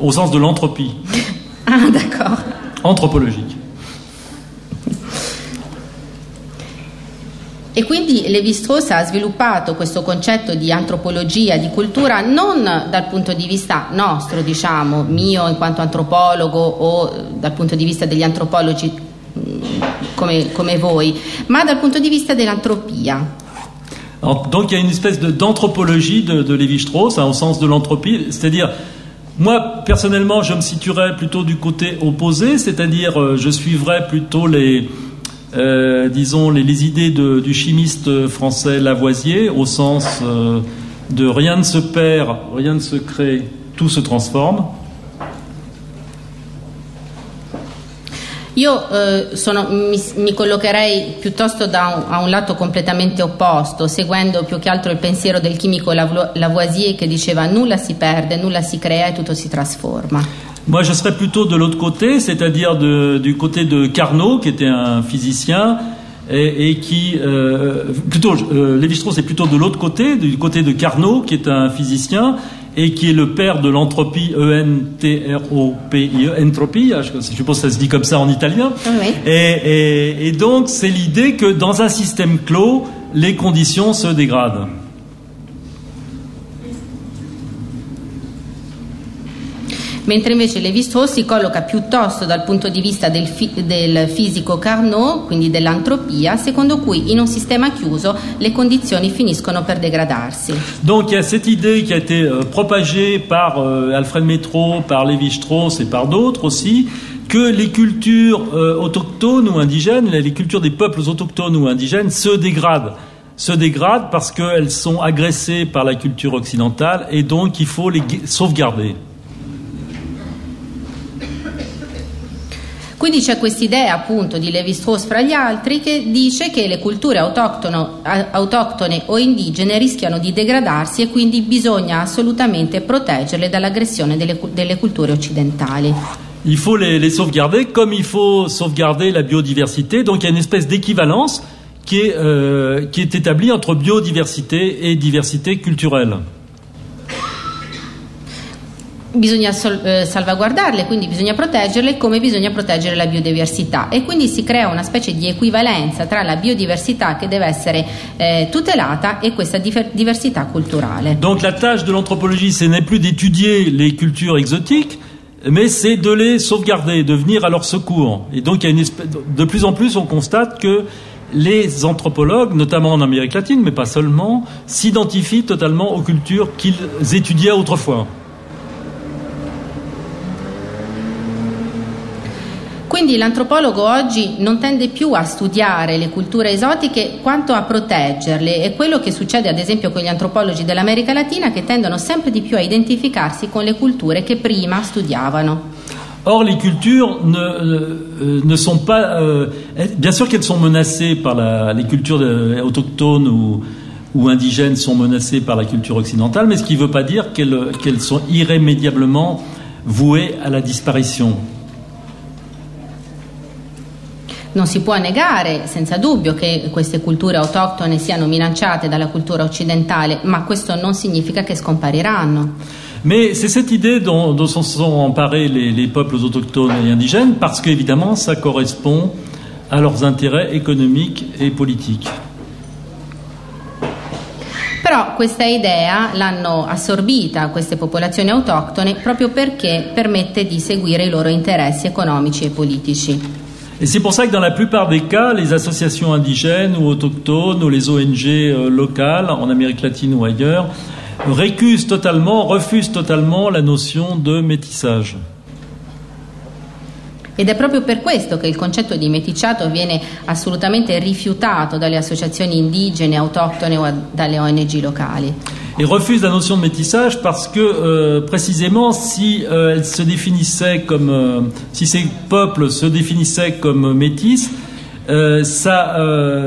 Au sens de l'entropie. ah, d'accord. Anthropologique. E quindi Levi-Strauss ha sviluppato questo concetto di antropologia, di cultura, non dal punto di vista nostro, diciamo, mio in quanto antropologo o dal punto di vista degli antropologi mm, come, come voi, ma dal punto di vista dell'antropia. donc il y a une espèce d'anthropologie de, de, de Lévi-Strauss hein, au sens de l'entropie, c'est-à-dire moi personnellement je me situerais plutôt du côté opposé, c'est-à-dire euh, je suivrais plutôt les euh, disons, les, idées du chimiste français Lavoisier, au sens euh, de rien ne se perd, rien ne se crée, tout se transforme. Io eh, sono, mi, mi, collocherei piuttosto da un, un lato completamente opposto, seguendo più che altro il pensiero del chimico Lavoisier che diceva nulla si perde, nulla si crea e tutto si trasforma. Moi, je serais plutôt de l'autre côté, c'est-à-dire du côté de Carnot, qui était un physicien, et, qui euh, plutôt euh, Lévi-Strauss est plutôt de l'autre côté, du côté de Carnot, qui est un physicien et qui est le père de l'entropie E-N-T-R-O-P-I, e, entropie, ah, je suppose que ça se dit comme ça en italien. Et, et donc c'est l'idée que dans un système clos, les conditions se dégradent. Mentre invece Lévi-Strauss si colloca piuttosto dal punto di vista del, fi- del, fisico Carnot, quindi dell'entropia, secondo cui in un sistema chiuso le condizioni finiscono per degradarsi. Donc il y a cette idée qui a été euh, propagée par euh, Alfred Métro, par Lévi-Strauss et par d'autres aussi, que les cultures euh, autochtones ou indigènes, les cultures des peuples autochtones ou indigènes se dégradent se dégradent parce qu'elles sont agressées par la culture occidentale et donc il faut les sauvegarder. Quindi c'è quest'idea appunto di Levi-Strauss fra gli altri che dice che le culture autoctone o indigene rischiano di degradarsi e quindi bisogna assolutamente proteggerle dall'aggressione delle, delle culture occidentali. Il faut les, les, sauvegarder comme il faut sauvegarder la biodiversité. Donc il y a une espèce d'équivalence qui, euh, qui est établie entre biodiversité et diversité culturelle. Bisogna eh, salvaguardarle, quindi bisogna proteggerle come bisogna proteggere la biodiversità e quindi si crea una specie di equivalenza tra la biodiversità che deve essere eh, tutelata e questa diversità culturale. Donc la tâche de l'anthropologie ce n'est plus d'étudier les cultures exotiques mais c'est de les sauvegarder, de venir à leur secours. Et donc il y a une espèce, de plus en plus on constate que les anthropologues, notamment en Amérique latine, mais pas seulement, s'identifient totalement aux cultures qu'ils étudiaient autrefois. Quindi l'antropologo oggi non tende più a studiare le culture esotiche quanto a proteggerle. È quello che succede ad esempio con gli antropologi dell'America Latina che tendono sempre di più a identificarsi con le culture che prima studiavano. Or, les cultures ne, euh, ne sont pas. Euh, bien sûr qu'elles sont menacées par la, les cultures autochtones ou, ou, indigènes sont menacées par la culture occidentale, mais ce qui ne veut pas dire qu'elles qu sont irrémédiablement vouées à la disparition. Non si può negare senza dubbio che queste culture autoctone siano minacciate dalla cultura occidentale, ma questo non significa che scompariranno. Mais c'est cette idée dont, dont se sont emparés les, les, peuples autochtones et indigènes parce qu'évidemment ça correspond à leurs intérêts économiques et politiques. Però questa idea l'hanno assorbita queste popolazioni autoctone proprio perché permette di seguire i loro interessi economici e politici. Et c'est pour ça que dans la plupart des cas, les associations indigènes ou autochtones ou les ONG euh, locales, en Amérique latine ou ailleurs, récusent totalement, refusent totalement la notion de métissage. Ed è proprio per questo che il concetto di meticciato viene assolutamente rifiutato dalle associazioni indigene, autoctone o dalle ONG locali. Et refuse la notion de métissage parce que euh, précisément si euh, euh, si ces peuples se définissaient comme métis, ça,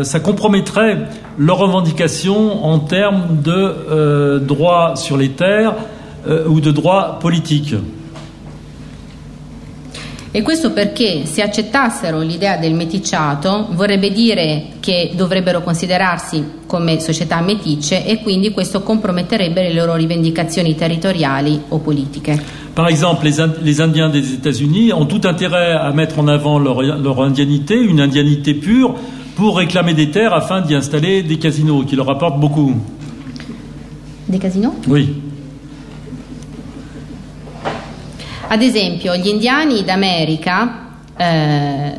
ça compromettrait leurs revendications en termes de droits sur les terres ou de droits politiques. E questo perché se accettassero l'idea del meticciato vorrebbe dire che dovrebbero considerarsi come società meticce e quindi questo comprometterebbe le loro rivendicazioni territoriali o politiche. Par exemple, les, les Indiens des États-Unis ont tout intérêt à mettre en avant leur, leur indianité, une indianité pure, pour réclamer des terres afin d'y installer des casinos qui leur apportent beaucoup. Des casinos Oui. Ad esempio, gli indiani d'America eh,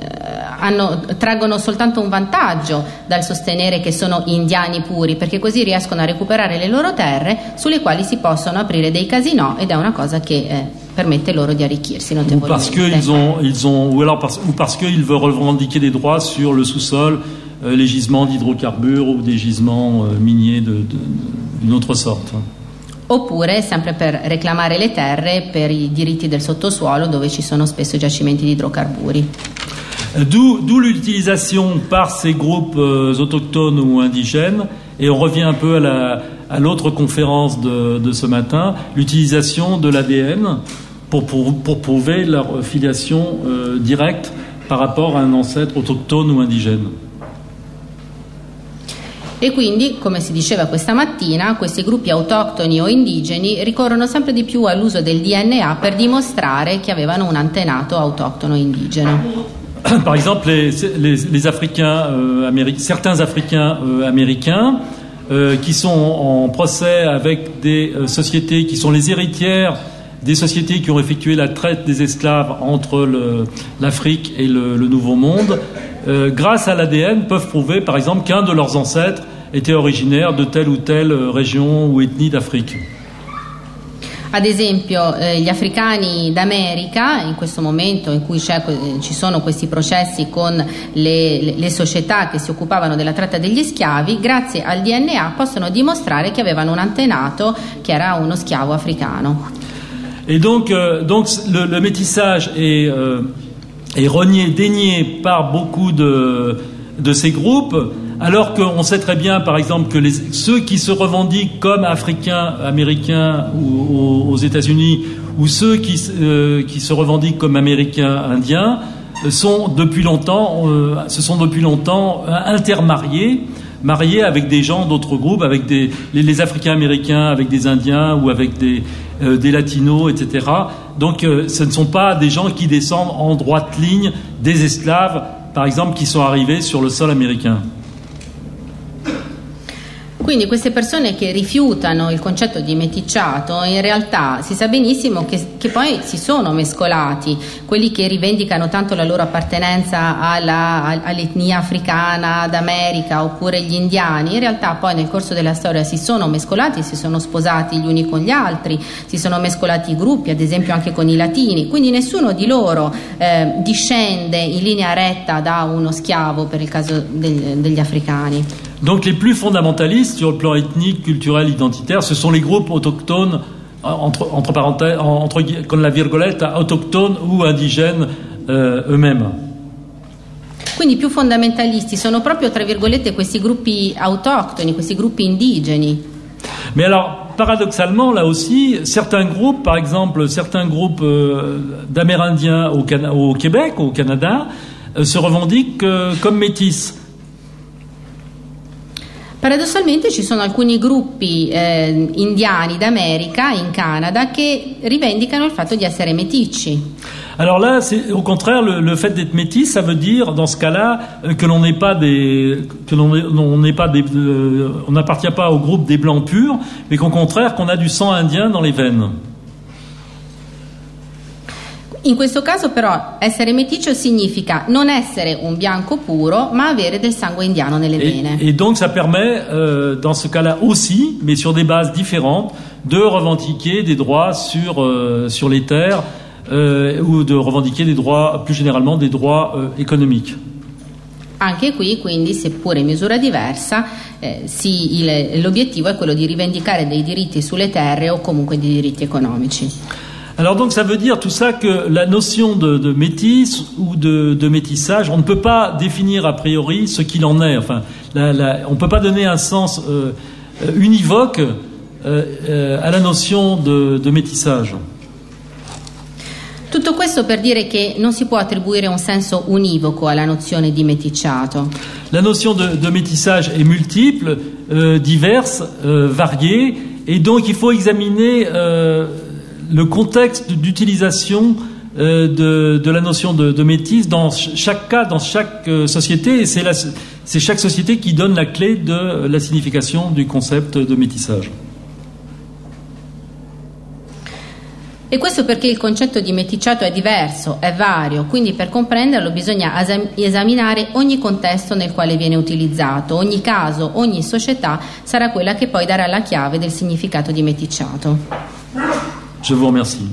hanno, traggono soltanto un vantaggio dal sostenere che sono indiani puri, perché così riescono a recuperare le loro terre sulle quali si possono aprire dei casinò ed è una cosa che eh, permette loro di arricchirsi notevolmente. Parce ils ont, ils ont, ou, alors parce, ou parce qu'ils veulent revendiquer des droits sur le sous-sol, euh, les gisements d'hydrocarbures ou des gisements euh, miniers d'une autre sorte. Oppure sempre per reclamare le terre per i diritti del sottosuolo dove ci sono spesso giacimenti di idrocarburi. D'où l'utilisation par ces groupes euh, autochtones ou indigènes, et on revient un peu à l'autre conférence de, ce matin, l'utilisation de l'ADN pour, prouver leur filiation euh, directe par rapport à un ancêtre autochtone ou indigène. E quindi, come si diceva questa mattina, questi gruppi autoctoni o indigeni ricorrono sempre di più all'uso del DNA per dimostrare che avevano un antenato autoctono indigeno. Par exemple, les, les, les Africains, euh, certains Africains euh, américains euh, qui sont en procès avec des euh, sociétés qui sont les héritières des sociétés qui ont effectué la traite des esclaves entre l'Afrique et le, le, Nouveau Monde, euh, grâce à l'ADN, peuvent prouver, par exemple, qu'un de leurs ancêtres était originaire de telle ou telle région ou ethnie d'Afrique. Ad esempio eh, gli africani d'America, in questo momento in cui ci sono questi processi con le, le, le, società che si occupavano della tratta degli schiavi, grazie al DNA possono dimostrare che avevano un antenato che era uno schiavo africano. Et donc, euh, donc le, le, métissage est, euh, est renié, dénié par beaucoup de, de ces groupes alors qu'on sait très bien, par exemple, que ceux qui se revendiquent comme africains, américains aux, États-Unis, ou ceux qui, euh, qui, se revendiquent comme américains, indiens, sont depuis longtemps, euh, se sont depuis longtemps intermariés, mariés avec des gens d'autres groupes, avec des, les, Africains américains, avec des Indiens ou avec euh, des Latinos, etc. Donc, ce ne sont pas des gens qui descendent en droite ligne des esclaves, par exemple, qui sont arrivés sur le sol américain. Quindi queste persone che rifiutano il concetto di meticciato in realtà si sa benissimo che, che, poi si sono mescolati, quelli che rivendicano tanto la loro appartenenza alla, all'etnia africana d'America oppure gli indiani, in realtà poi nel corso della storia si sono mescolati, si sono sposati gli uni con gli altri, si sono mescolati i gruppi, ad esempio anche con i latini, quindi nessuno di loro eh, discende in linea retta da uno schiavo per il caso degli, degli africani. Donc les plus fondamentalistes sur le plan ethnique, culturel, identitaire, ce sont les groupes autochtones, entre, entre parenthèses, entre, la virgolette, autochtones ou indigènes euh, eux-mêmes. Quindi i più fondamentalisti sono proprio, tra virgolette, questi gruppi autoctoni, questi gruppi indigeni. Mais alors, paradoxalement, là aussi, certains groupes, par exemple, certains groupes euh, d'Amérindiens au, au, Québec, au Canada, euh, se revendiquent comme métis. Paradossalmente ci sono alcuni gruppi eh, indiani d'America, in Canada, che rivendicano il fatto di essere. Alors là, au contraire, le, fait d'être métis, ça veut dire, dans ce cas-là, euh, que l'on n'est pas des, que l'on n'est pas des, euh, on n'appartient pas au groupe des blancs purs, mais qu'au contraire, qu'on a du sang indien dans les veines. In questo caso però essere meticcio significa non essere un bianco puro ma avere del sangue indiano nelle vene. Et, et donc ça permet euh, dans ce cas-là aussi, mais sur des bases différentes, de revendiquer des droits sur, euh, sur les terres euh, ou de revendiquer des droits, plus généralement des droits euh, économiques. Anche qui, quindi, seppure in misura diversa, eh, sì, il, l'obiettivo è quello di rivendicare dei diritti sulle terre o comunque di diritti economici. Alors donc ça veut dire tout ça que la notion de, de métis ou de, de, métissage, on ne peut pas définir a priori ce qu'il en est. Enfin, la, la, on ne peut pas donner un sens euh, univoque euh, euh, à la notion de, de métissage. Tutto questo per dire che non si può attribuire un senso univoco alla nozione di meticciato. La notion de, de métissage est multiple, euh, diverse, euh, variée, et donc il faut examiner euh, le contexte d'utilisation euh, de, de, la notion de, de, métis dans chaque cas, dans chaque euh, société, et c'est chaque société qui donne la clé de la signification du concept de métissage. E questo perché il concetto di meticciato è diverso, è vario, quindi per comprenderlo bisogna esaminare ogni contesto nel quale viene utilizzato, ogni caso, ogni società sarà quella che poi darà la chiave del significato di meticciato. Je vous remercie.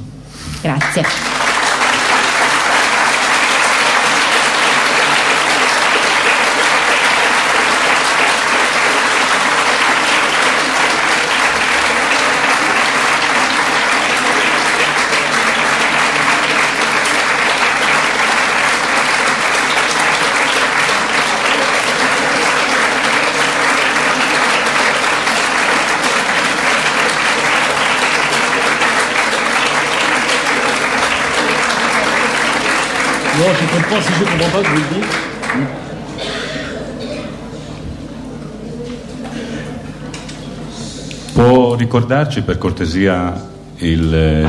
Comprends, si je comprends pas, je vous le dis. Può ricordarci per cortesia il eh,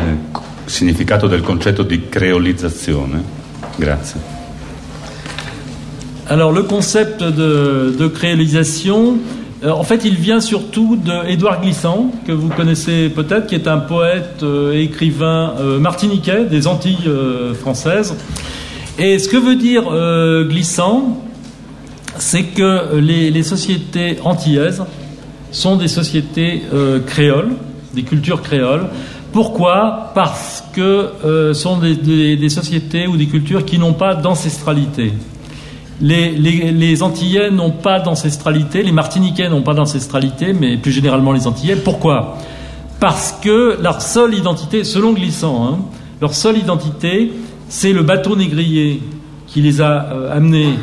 significato del concetto di creolizzazione? Grazie. Alors le concept de, de créolisation, euh, en fait, il vient surtout d'Édouard Glissant, que vous connaissez peut-être, qui est un poète euh, écrivain euh, martiniquais des Antilles françaises. Et ce que veut dire Glissant, c'est que les, les, sociétés antillaises sont des sociétés créoles, des cultures créoles. Pourquoi? Parce que ce sont des, sociétés ou des cultures qui n'ont pas d'ancestralité les, Antillais n'ont pas d'ancestralité, les Martiniquais n'ont pas d'ancestralité, mais plus généralement les Antillais. Pourquoi? Parce que leur seule identité, selon Glissant, hein, leur seule identité, c'est le bateau négrier qui les a euh, amenés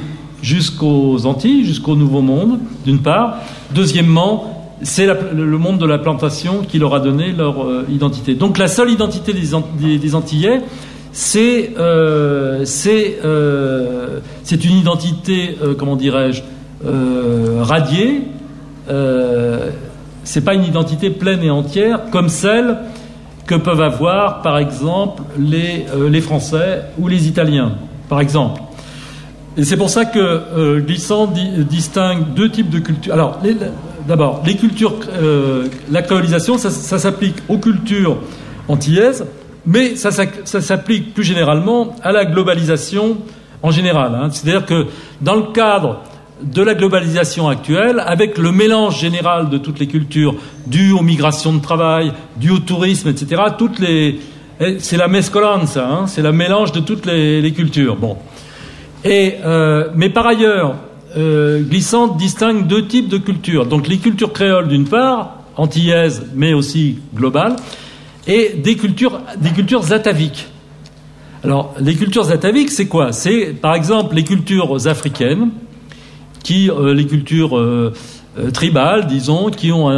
jusqu'aux Antilles, jusqu'au Nouveau Monde, d'une part. Deuxièmement, c'est le monde de la plantation qui leur a donné leur euh, identité. Donc la seule identité des Antillais, c'est euh, c'est une identité, comment dirais-je, radiée. c'est pas une identité pleine et entière comme celle que peuvent avoir, par exemple, les, les Français ou les Italiens, par exemple. Et c'est pour ça que Glissant distingue deux types de cultures. Alors, d'abord, les cultures, la colonisation, ça, ça s'applique aux cultures antillaises mais ça, s'applique plus généralement à la globalisation en général. Hein. C'est-à-dire que dans le cadre de la globalisation actuelle, avec le mélange général de toutes les cultures, dû aux migrations de travail, dû au tourisme, etc., toutes les, eh, c'est la mescolanza, hein, c'est le mélange de toutes les, cultures. Bon. Et, euh, mais par ailleurs, euh, Glissante distingue deux types de cultures. Donc les cultures créoles d'une part, antillaises, mais aussi globales, et des cultures, des cultures ataviques. Alors, les cultures ataviques, c'est quoi? C'est, par exemple, les cultures africaines, qui, euh, les cultures euh, euh, tribales, disons, qui ont,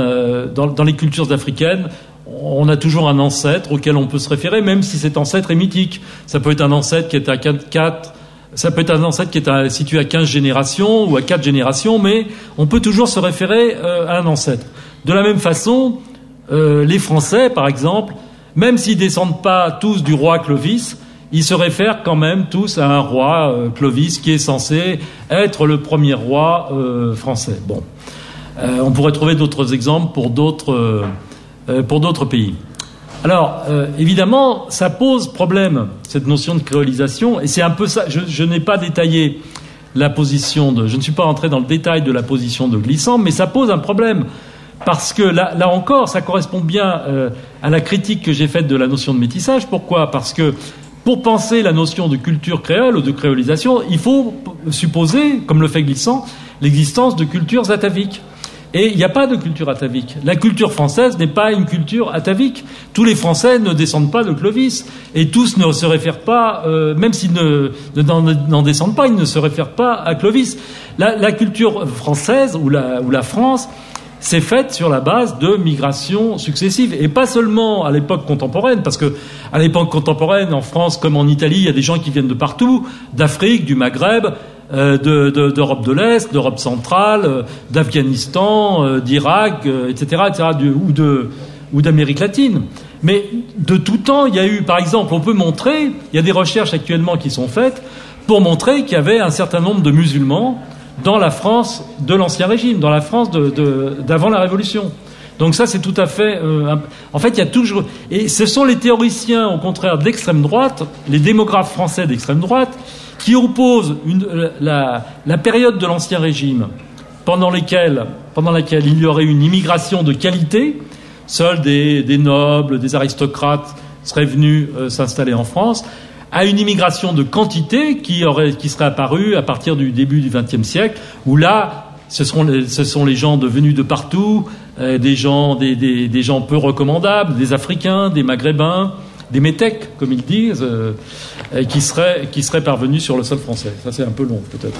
dans, les cultures africaines, on a toujours un ancêtre auquel on peut se référer, même si cet ancêtre est mythique. Ça peut être un ancêtre qui est à 4, ça peut être un ancêtre qui est situé à 15 générations ou à 4 générations, mais on peut toujours se référer à un ancêtre. De la même façon, les Français, par exemple, même s'ils descendent pas tous du roi Clovis, ils se réfèrent quand même tous à un roi euh, Clovis qui est censé être le premier roi euh, français. Bon, on pourrait trouver d'autres exemples pour d'autres pour d'autres pays. Alors, évidemment, ça pose problème cette notion de créolisation, et c'est un peu ça. Je, n'ai pas détaillé la position de, je ne suis pas entré dans le détail de la position de Glissant, mais ça pose un problème parce que là, là encore, ça correspond bien euh, à la critique que j'ai faite de la notion de métissage. Pourquoi? Parce que pour penser la notion de culture créole ou de créolisation, il faut supposer, comme le fait Glissant, l'existence de cultures ataviques. Et il n'y a pas de culture atavique. La culture française n'est pas une culture atavique. Tous les Français ne descendent pas de Clovis. Et tous ne se réfèrent pas, euh, même s'ils n'en descendent pas, ils ne se réfèrent pas à Clovis. La, la culture française ou la, ou la France, c'est faite sur la base de migrations successives et pas seulement à l'époque contemporaine, parce que à l'époque contemporaine, en France comme en Italie, il y a des gens qui viennent de partout, d'Afrique, du Maghreb, euh, d'Europe de, l'Est, d'Europe centrale, euh, d'Afghanistan, euh, d'Irak, etc., etc., ou d'Amérique latine. Mais de tout temps, il y a eu, par exemple, on peut montrer, il y a des recherches actuellement qui sont faites pour montrer qu'il y avait un certain nombre de musulmans dans la France de l'Ancien Régime, dans la France d'avant la Révolution. Donc ça, c'est tout à fait... Euh, en fait, il y a toujours... Et ce sont les théoriciens, au contraire, d'extrême droite, les démographes français d'extrême droite, qui opposent euh, la, période de l'Ancien Régime, pendant, pendant laquelle il y aurait une immigration de qualité, seuls des, nobles, des aristocrates seraient venus euh, s'installer en France, à une immigration de quantité qui, serait apparue à partir du début du XXe siècle, où là, ce, seront sont les gens devenus de partout, euh, des, gens, peu recommandables, des Africains, des Maghrébins, des Métèques, comme ils disent, euh, qui, seraient, qui seraient parvenus sur le sol français. Ça, c'est un peu long, peut-être.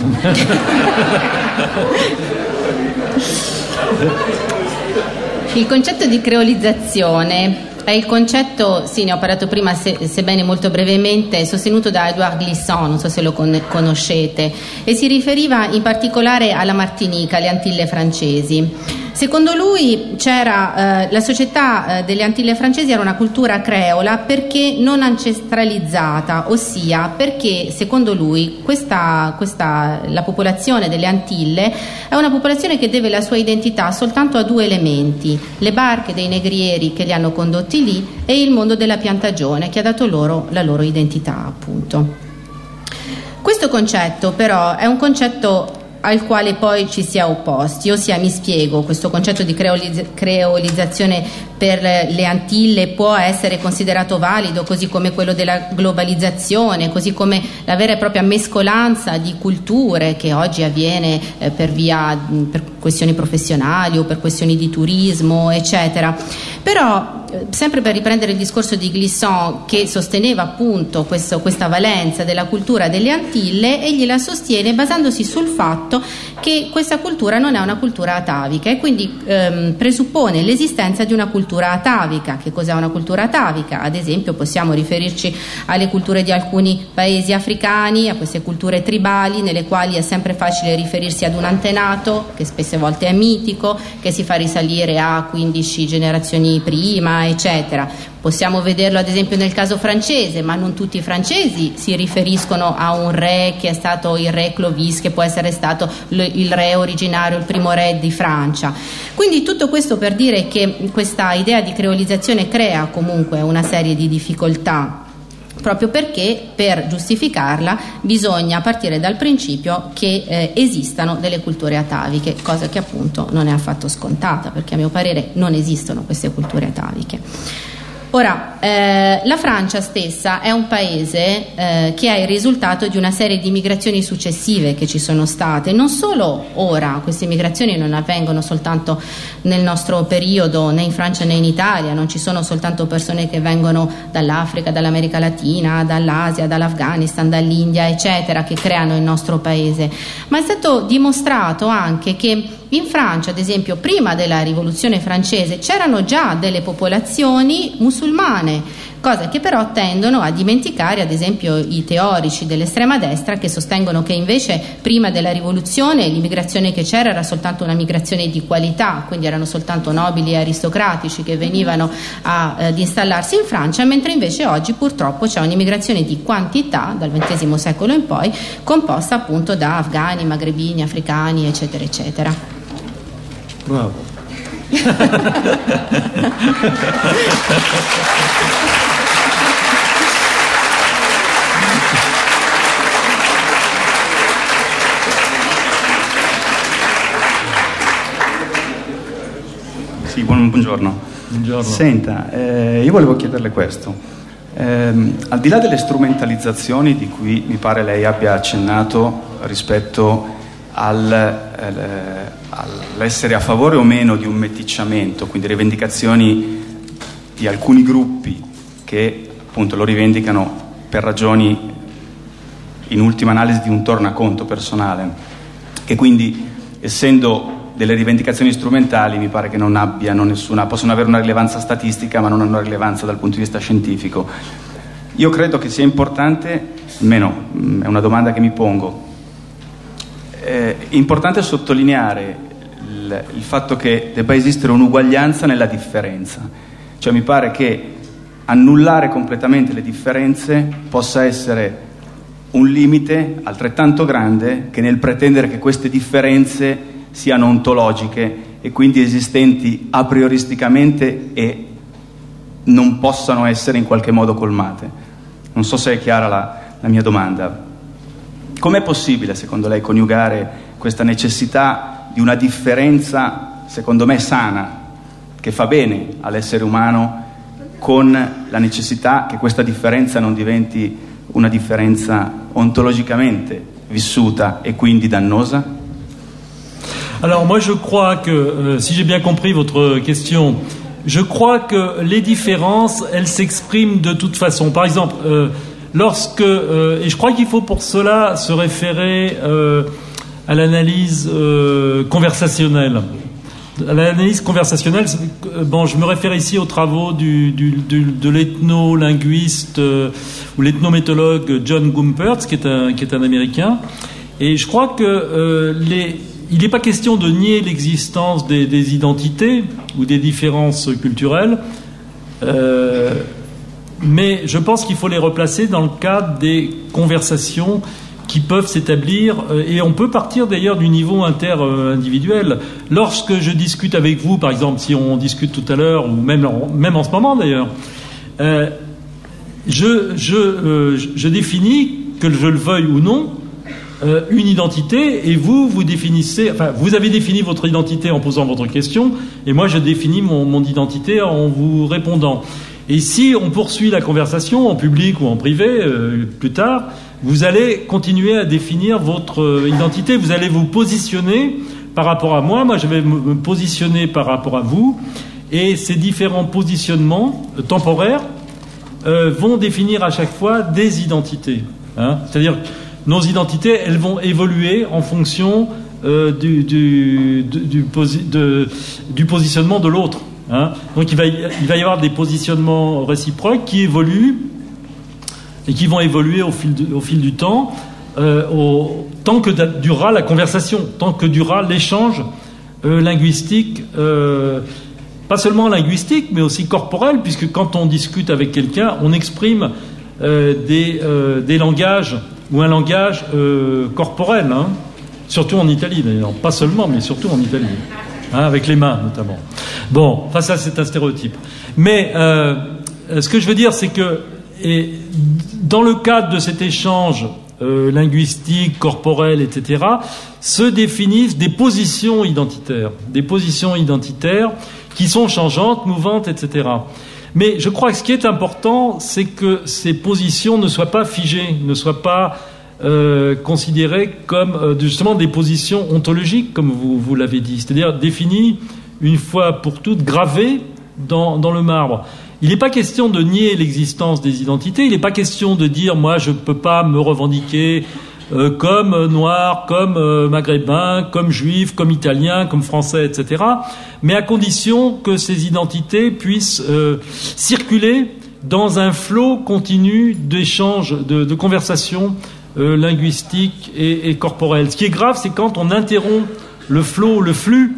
Il concetto di creolizzazione È il concetto, sì, ne ho parlato prima, se, sebbene molto brevemente, sostenuto da Edouard Glisson, non so se lo con- conoscete, e si riferiva in particolare alla Martinica, alle Antille francesi. Secondo lui eh, la società eh, delle Antille francesi era una cultura creola perché non ancestralizzata, ossia perché secondo lui questa, questa, la popolazione delle Antille è una popolazione che deve la sua identità soltanto a due elementi, le barche dei negrieri che li hanno condotti lì e il mondo della piantagione che ha dato loro la loro identità appunto. Questo concetto però è un concetto al quale poi ci si è opposti, ossia mi spiego, questo concetto di creolizzazione per le Antille può essere considerato valido, così come quello della globalizzazione, così come la vera e propria mescolanza di culture che oggi avviene eh, per, via, per questioni professionali o per questioni di turismo, eccetera. Però sempre per riprendere il discorso di Glisson che sosteneva appunto questo, questa valenza della cultura delle Antille, egli la sostiene basandosi sul fatto che questa cultura non è una cultura atavica e quindi ehm, presuppone l'esistenza di una cultura atavica. Che cos'è una cultura atavica? Ad esempio possiamo riferirci alle culture di alcuni paesi africani, a queste culture tribali nelle quali è sempre facile riferirsi ad un antenato che spesse volte è mitico, che si fa risalire a 15 generazioni prima eccetera. Possiamo vederlo ad esempio nel caso francese, ma non tutti i francesi si riferiscono a un re che è stato il re Clovis, che può essere stato il re originario, il primo re di Francia. Quindi tutto questo per dire che questa idea di creolizzazione crea comunque una serie di difficoltà proprio perché per giustificarla bisogna partire dal principio che eh, esistano delle culture ataviche, cosa che appunto non è affatto scontata, perché a mio parere non esistono queste culture ataviche. Ora, eh, la Francia stessa è un paese eh, che è il risultato di una serie di migrazioni successive che ci sono state. Non solo ora, queste migrazioni non avvengono soltanto nel nostro periodo, né in Francia né in Italia, non ci sono soltanto persone che vengono dall'Africa, dall'America Latina, dall'Asia, dall'Afghanistan, dall'India, eccetera, che creano il nostro paese, ma è stato dimostrato anche che in Francia, ad esempio, prima della rivoluzione francese c'erano già delle popolazioni musulmane, cosa che però tendono a dimenticare, ad esempio, i teorici dell'estrema destra che sostengono che invece prima della rivoluzione l'immigrazione che c'era era soltanto una migrazione di qualità, quindi erano soltanto nobili e aristocratici che venivano a, eh, ad installarsi in Francia, mentre invece oggi purtroppo c'è un'immigrazione di quantità dal XX secolo in poi, composta appunto da afghani, magrebini, africani, eccetera, eccetera. Bravo. buongiorno. buongiorno. Senta, eh, io volevo chiederle questo. Eh, al di là delle strumentalizzazioni di cui mi pare lei abbia accennato rispetto al, eh, all'essere a favore o meno di un meticciamento, quindi rivendicazioni di alcuni gruppi che appunto lo rivendicano per ragioni in ultima analisi di un tornaconto personale, che quindi essendo delle rivendicazioni strumentali mi pare che non abbiano nessuna, possono avere una rilevanza statistica ma non hanno rilevanza dal punto di vista scientifico. Io credo che sia importante, almeno mm, è una domanda che mi pongo, eh, è importante sottolineare il, il fatto che debba esistere un'uguaglianza nella differenza. Cioè mi pare che annullare completamente le differenze possa essere un limite altrettanto grande che nel pretendere che queste differenze siano ontologiche e quindi esistenti a prioristicamente e non possano essere in qualche modo colmate. Non so se è chiara la, la mia domanda. Com'è possibile, secondo lei, coniugare questa necessità di una differenza, secondo me, sana, che fa bene all'essere umano, con la necessità che questa differenza non diventi una differenza ontologicamente vissuta et quindi dannosa Alors moi je crois que, euh, si j'ai bien compris votre question, je crois que les différences, elles s'expriment de toute façon. Par exemple, euh, lorsque, euh, et je crois qu'il faut pour cela se référer à l'analyse conversationnelle. À l'analyse conversationnelle, bon, je me réfère ici aux travaux de l'ethno-linguiste ou l'ethnométologue John Gumpertz, qui est, un, qui est un Américain. Et je crois que les, il n'est pas question de nier l'existence des, identités ou des différences culturelles, euh, mais je pense qu'il faut les replacer dans le cadre des conversations qui peuvent s'établir, euh, et on peut partir d'ailleurs du niveau inter-individuel. Lorsque je discute avec vous, par exemple, si on discute tout à l'heure, ou même même en ce moment d'ailleurs, euh, je, je, je définis, que je le veuille ou non, euh, une identité et vous, vous définissez, enfin, vous avez défini votre identité en posant votre question et moi je définis mon, identité en vous répondant. Et si on poursuit la conversation en public ou en privé euh, plus tard, vous allez continuer à définir votre euh, identité, vous allez vous positionner par rapport à moi, moi je vais me positionner par rapport à vous, et ces différents positionnements temporaires vont définir à chaque fois des identités. Hein. C'est-à-dire nos identités, elles vont évoluer en fonction euh, du, du, du, positionnement de l'autre. Hein. Donc il va, il va y avoir des positionnements réciproques qui évoluent et qui vont évoluer au fil, au fil du temps, euh, tant que durera la conversation, tant que durera l'échange euh, linguistique, pas seulement linguistique, mais aussi corporel, puisque quand on discute avec quelqu'un, on exprime des, des langages ou un langage euh, corporel, hein. surtout en Italie d'ailleurs, pas seulement, mais surtout en Italie, hein, avec les mains notamment. Bon, enfin ça c'est un stéréotype. Mais euh, ce que je veux dire, c'est que dans le cadre de cet échange euh, linguistique, corporel, etc., se définissent des positions identitaires, des positions identitaires qui sont changeantes, mouvantes, etc. Mais je crois que ce qui est important, c'est que ces positions ne soient pas figées, ne soient pas euh, considérées comme euh, justement des positions ontologiques, comme vous, vous l'avez dit, c'est-à-dire définies une fois pour toutes, gravées dans, dans le marbre. Il n'est pas question de nier l'existence des identités, il n'est pas question de dire moi je ne peux pas me revendiquer euh, comme noir, comme euh, maghrébin, comme juif, comme italien, comme français, etc. Mais à condition que ces identités puissent euh, circuler dans un flot continu d'échanges, de, conversations linguistiques et, et, corporelles. Ce qui est grave, c'est quand on interrompt le flot, le flux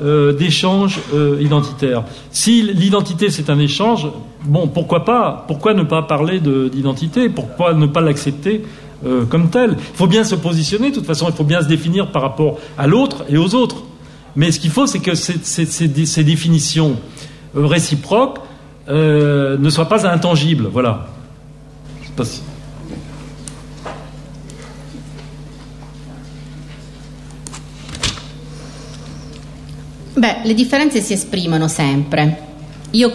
euh, d'échanges identitaires. Si l'identité c'est un échange, bon, pourquoi pas? Pourquoi ne pas parler d'identité? Pourquoi ne pas l'accepter euh, comme tel. Il faut bien se positionner, de toute façon, il faut bien se définir par rapport à l'autre et aux autres. Mais ce qu'il faut, c'est que ces, définitions euh, réciproques euh, ne soient pas intangibles. Voilà. Pas si... Beh, le differenze si esprimono sempre. Io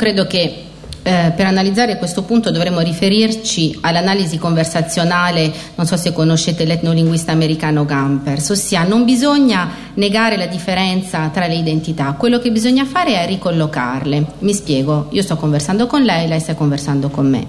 Eh, per analizzare questo punto dovremmo riferirci all'analisi conversazionale, non so se conoscete l'etnolinguista americano Gampers, ossia non bisogna negare la differenza tra le identità, quello che bisogna fare è ricollocarle. Mi spiego, io sto conversando con lei, lei sta conversando con me.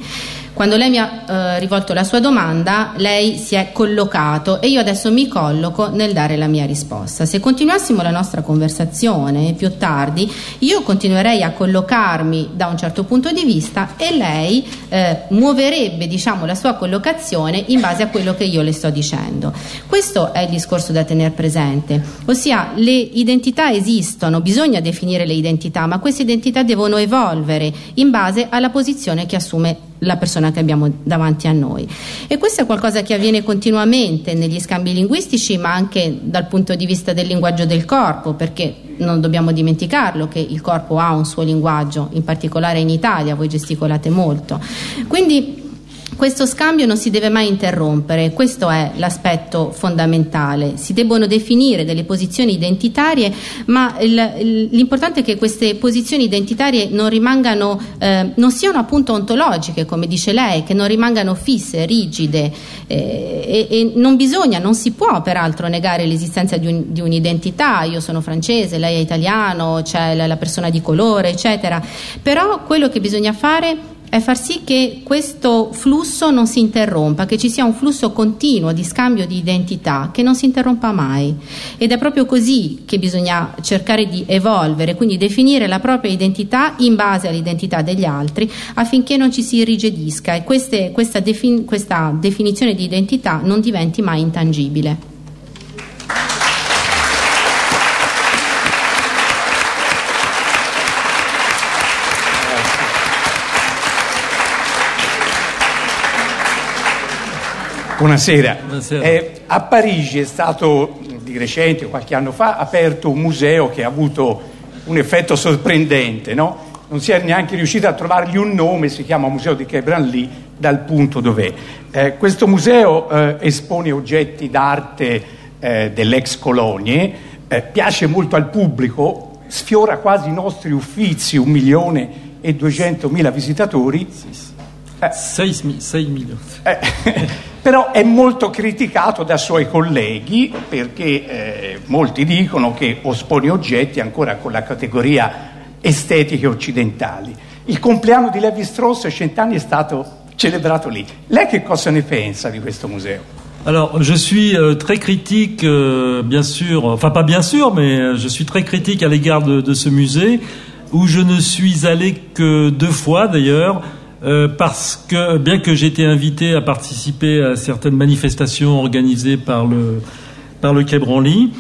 Quando lei mi ha eh, rivolto la sua domanda, lei si è collocato e io adesso mi colloco nel dare la mia risposta. Se continuassimo la nostra conversazione più tardi, io continuerei a collocarmi da un certo punto di vista e lei eh, muoverebbe diciamo, la sua collocazione in base a quello che io le sto dicendo. Questo è il discorso da tenere presente, ossia le identità esistono, bisogna definire le identità, ma queste identità devono evolvere in base alla posizione che assume la persona che abbiamo davanti a noi. E questo è qualcosa che avviene continuamente negli scambi linguistici, ma anche dal punto di vista del linguaggio del corpo, perché non dobbiamo dimenticarlo che il corpo ha un suo linguaggio, in particolare in Italia, voi gesticolate molto. Quindi questo scambio non si deve mai interrompere, questo è l'aspetto fondamentale. Si debbono definire delle posizioni identitarie, ma l'importante è che queste posizioni identitarie non rimangano, eh, non siano appunto ontologiche, come dice lei, che non rimangano fisse, rigide eh, e, e, non bisogna, non si può peraltro negare l'esistenza di, un, di, un'identità. Io sono francese, lei è italiano, c'è la, la persona di colore, eccetera. Però quello che bisogna fare è far sì che questo flusso non si interrompa, che ci sia un flusso continuo di scambio di identità che non si interrompa mai. Ed è proprio così che bisogna cercare di evolvere, quindi definire la propria identità in base all'identità degli altri affinché non ci si irrigidisca e queste, questa, defin- questa definizione di identità non diventi mai intangibile. Buonasera. Buonasera. Eh, a Parigi è stato di recente, qualche anno fa, aperto un museo che ha avuto un effetto sorprendente, no? Non si è neanche riuscito a trovargli un nome, si chiama Museo di Quebranly, dal punto dov'è. Eh, questo museo eh, espone oggetti d'arte eh, dell'ex colonie, eh, piace molto al pubblico, sfiora quasi i nostri uffizi, un milione e duecentomila visitatori. 6 milioni. però è molto criticato da suoi colleghi perché eh, molti dicono che espone oggetti ancora con la categoria estetiche occidentali. Il compleanno di Levi Strauss a cent'anni è stato célébrato lì. Lei che cosa ne pensa di questo museo Alors, je suis euh, très critique, euh, bien sûr, enfin pas bien sûr, mais euh, je suis très critique à l'égard de, de, ce musée, où je ne suis allé que deux fois d'ailleurs, euh, parce que bien que j'ai été invité à participer à certaines manifestations organisées par le par le Quai Branly,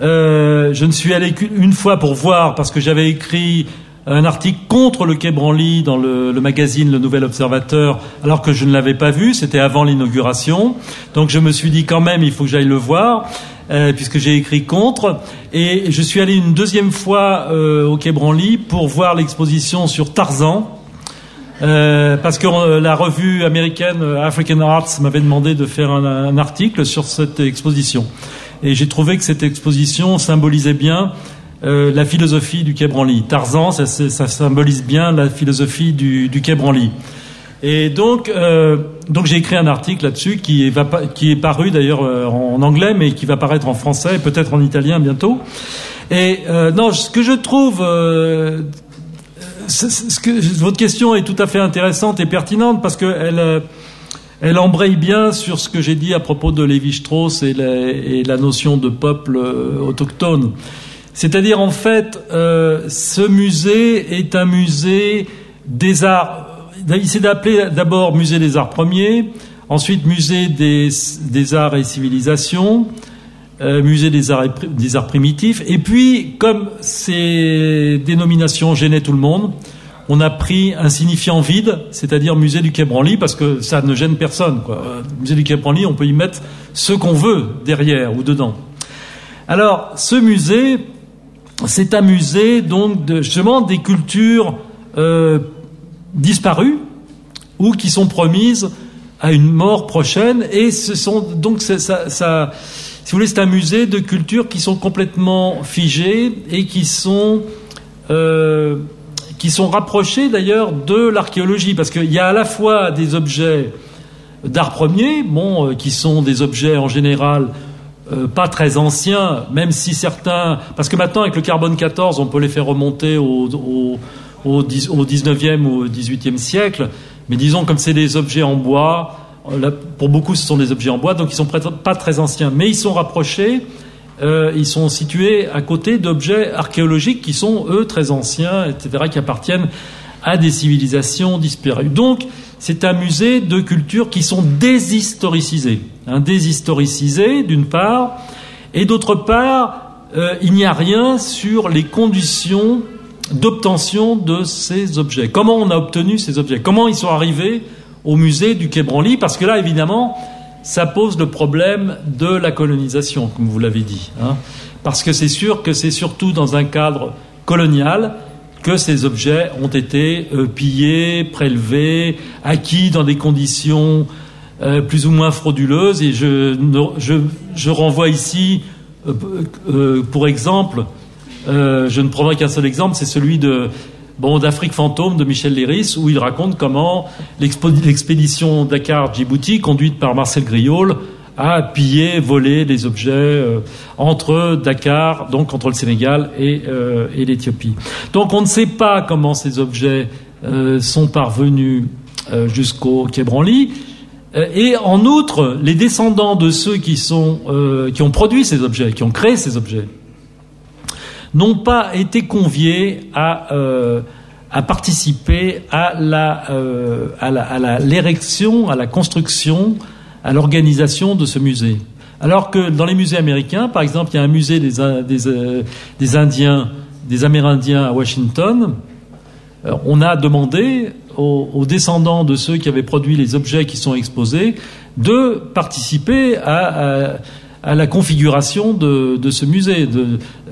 euh, je ne suis allé qu'une fois pour voir parce que j'avais écrit un article contre le Quai Branly dans le, magazine Le Nouvel Observateur, alors que je ne l'avais pas vu, c'était avant l'inauguration. Donc je me suis dit quand même, il faut que j'aille le voir. Euh, puisque j'ai écrit contre. Et je suis allé une deuxième fois au Quai Branly pour voir l'exposition sur Tarzan, euh, parce que euh, la revue américaine euh, African Arts m'avait demandé de faire un, article sur cette exposition. Et j'ai trouvé que cette exposition symbolisait bien euh, la philosophie du Quai Branly. Tarzan, ça, symbolise bien la philosophie du, du Quai Branly. Et donc, euh, donc j'ai écrit un article là-dessus qui est, qui est paru d'ailleurs en anglais, mais qui va paraître en français, peut-être en italien bientôt. Et non, ce que je trouve votre question est tout à fait intéressante et pertinente parce qu'elle euh, elle embraye bien sur ce que j'ai dit à propos de Lévi-Strauss et, et, la notion de peuple euh, autochtone. C'est-à-dire, en fait, euh, ce musée est un musée des arts. Il s'est appelé d'abord musée des arts premiers, ensuite musée des, des arts et civilisations, euh, musée des arts, primitifs. Et puis, comme ces dénominations gênaient tout le monde, on a pris un signifiant vide, c'est-à-dire musée du Quai Branly, parce que ça ne gêne personne. Euh, musée du Quai Branly, on peut y mettre ce qu'on veut derrière ou dedans. Alors, ce musée, c'est un musée donc justement des cultures euh, disparues ou qui sont promises à une mort prochaine, et ce sont donc ça si vous voulez, c'est un musée de cultures qui sont complètement figées et qui sont, euh, qui sont rapprochés d'ailleurs de l'archéologie, parce qu'il y a à la fois des objets d'art premier, bon, euh, qui sont des objets en général euh, pas très anciens, même si certains, parce que maintenant avec le carbone 14, on peut les faire remonter au, au, au, au 19e ou au 18e siècle, mais disons comme c'est des objets en bois, pour beaucoup, ce sont des objets en bois, donc ils sont pas très anciens, mais ils sont rapprochés. Euh, ils sont situés à côté d'objets archéologiques qui sont eux très anciens, etc., qui appartiennent à des civilisations disparues. Donc, c'est un musée de cultures qui sont déshistoricisées, hein, déshistoricisées d'une part, et d'autre part, euh, il n'y a rien sur les conditions d'obtention de ces objets. Comment on a obtenu ces objets? Comment ils sont arrivés au musée du Quai Branly, parce que là, évidemment, ça pose le problème de la colonisation, comme vous l'avez dit. Hein. parce que c'est sûr que c'est surtout dans un cadre colonial que ces objets ont été euh, pillés, prélevés, acquis dans des conditions euh, plus ou moins frauduleuses. Et je, renvoie ici, euh, pour exemple, je ne prendrai qu'un seul exemple, c'est celui de bon, d'Afrique fantôme de Michel Léris, où il raconte comment l'expédition Dakar-Djibouti, conduite par Marcel Griol, a pillé, volé des objets euh, entre Dakar, donc entre le Sénégal et, euh, et l'Éthiopie. Donc on ne sait pas comment ces objets euh, sont parvenus jusqu'au Branly. Et en outre, les descendants de ceux qui, sont, qui ont produit ces objets, qui ont créé ces objets, n'ont pas été conviés à, euh, participer à la, euh, à l'érection, à, la construction, à l'organisation de ce musée. Alors que dans les musées américains, par exemple, il y a un musée des, euh, des Indiens, des Amérindiens à Washington, on a demandé aux, descendants de ceux qui avaient produit les objets qui sont exposés de participer à, la configuration de, ce musée.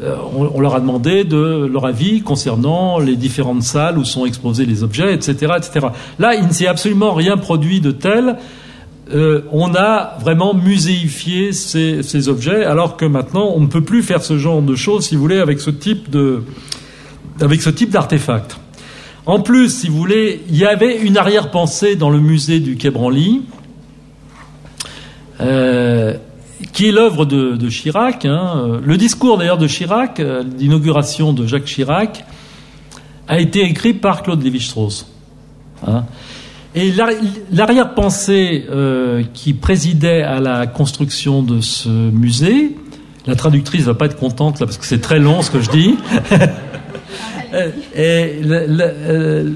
Euh, on, leur a demandé de leur avis concernant les différentes salles où sont exposés les objets, etc., etc. Là, il ne s'est absolument rien produit de tel. Euh, on a vraiment muséifié ces, objets, alors que maintenant on ne peut plus faire ce genre de choses, si vous voulez, avec ce type de, d'artefact. En plus, si vous voulez, il y avait une arrière-pensée dans le musée du Quai Branly, euh, qui est l'œuvre de, Chirac. Hein. Le discours d'ailleurs de Chirac, euh, l'inauguration de Jacques Chirac, a été écrit par Claude Lévi-Strauss. Hein. Et l'arrière-pensée euh, qui présidait à la construction de ce musée, la traductrice va pas être contente là parce que c'est très long ce que je dis. Euh, et euh,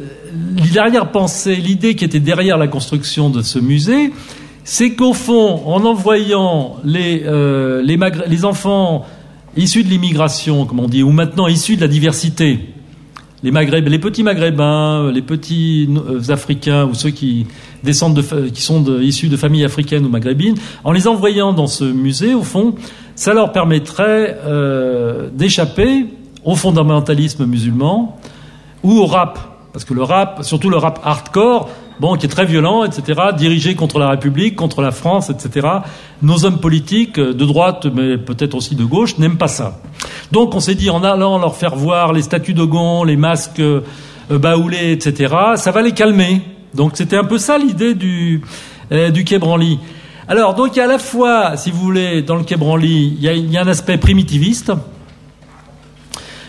l'arrière-pensée, l'idée qui était derrière la construction de ce musée, c'est qu'au fond, en envoyant les, euh, les, enfants issus de l'immigration, comme on dit, ou maintenant issus de la diversité, les, Maghreb, les petits Maghrébins, les petits Africains ou ceux qui descendent de, qui sont issus de familles africaines ou maghrébines, en les envoyant dans ce musée, au fond, ça leur permettrait d'échapper au fondamentalisme musulman ou au rap, parce que le rap, surtout le rap hardcore, bon, qui est très violent, etc., dirigé contre la République, contre la France, etc. Nos hommes politiques, de droite, mais peut-être aussi de gauche, n'aiment pas ça. Donc on s'est dit, en allant leur faire voir les statues de Gon, les masques euh, baoulés, etc., ça va les calmer. Donc c'était un peu ça l'idée du, euh, du Quai Branly. Alors, donc il y a à la fois, si vous voulez, dans le Quai Branly, il y a un aspect primitiviste,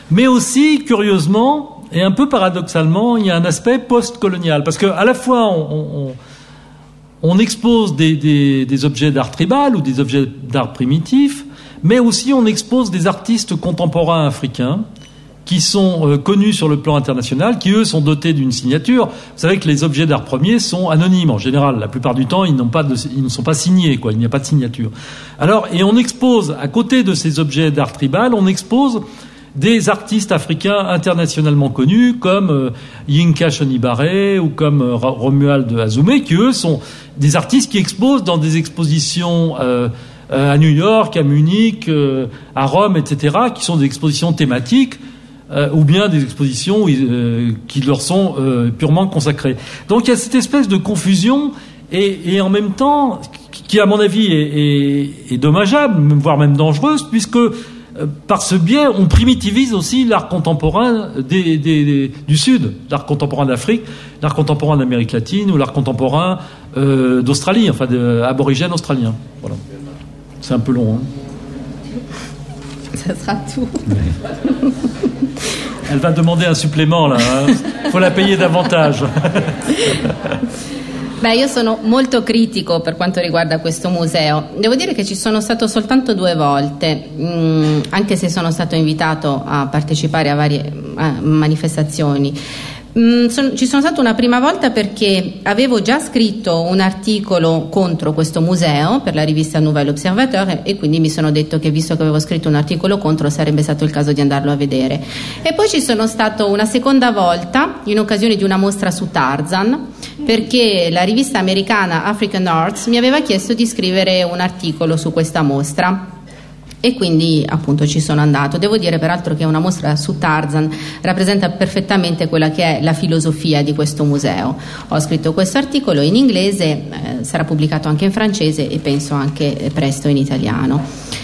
mais aussi, curieusement, et un peu paradoxalement, il y a un aspect post-colonial. Parce qu'à la fois, on, expose des, objets d'art tribal ou des objets d'art primitif, mais aussi on expose des artistes contemporains africains qui sont euh, connus sur le plan international, qui eux sont dotés d'une signature. Vous savez que les objets d'art premier sont anonymes en général. La plupart du temps, ils, pas ils ne sont pas signés, quoi. Il n'y a pas de signature. Alors, et on expose à côté de ces objets d'art tribal, on expose des artistes africains internationalement connus comme euh, Yinka Shonibare ou comme euh, Romuald Azoumé, qui eux sont des artistes qui exposent dans des expositions euh, à New York, à Munich, à Rome, etc., qui sont des expositions thématiques ou bien des expositions qui leur sont purement consacrées. Donc il y a cette espèce de confusion et, en même temps qui, à mon avis, est, est dommageable, voire même dangereuse, puisque euh, par ce biais, on primitivise aussi l'art contemporain du Sud, l'art contemporain d'Afrique, l'art contemporain d'Amérique latine ou l'art contemporain euh, d'Australie, enfin aborigène australien. Voilà. C'est un peu long. Hein. Ça sera tout. Elle va demander un supplément là. Il hein. faut la payer davantage. Beh, io sono molto critico per quanto riguarda questo museo. Devo dire che ci sono stato soltanto due volte, mh, mm, anche se sono stato invitato a partecipare a varie a manifestazioni. Mm, son, ci sono stata una prima volta perché avevo già scritto un articolo contro questo museo per la rivista Nouvel Observateur e quindi mi sono detto che visto che avevo scritto un articolo contro sarebbe stato il caso di andarlo a vedere. E poi ci sono stato una seconda volta in occasione di una mostra su Tarzan perché la rivista americana African Arts mi aveva chiesto di scrivere un articolo su questa mostra e quindi appunto ci sono andato. Devo dire peraltro che una mostra su Tarzan rappresenta perfettamente quella che è la filosofia di questo museo. Ho scritto questo articolo in inglese, eh, sarà pubblicato anche in francese e penso anche presto in italiano.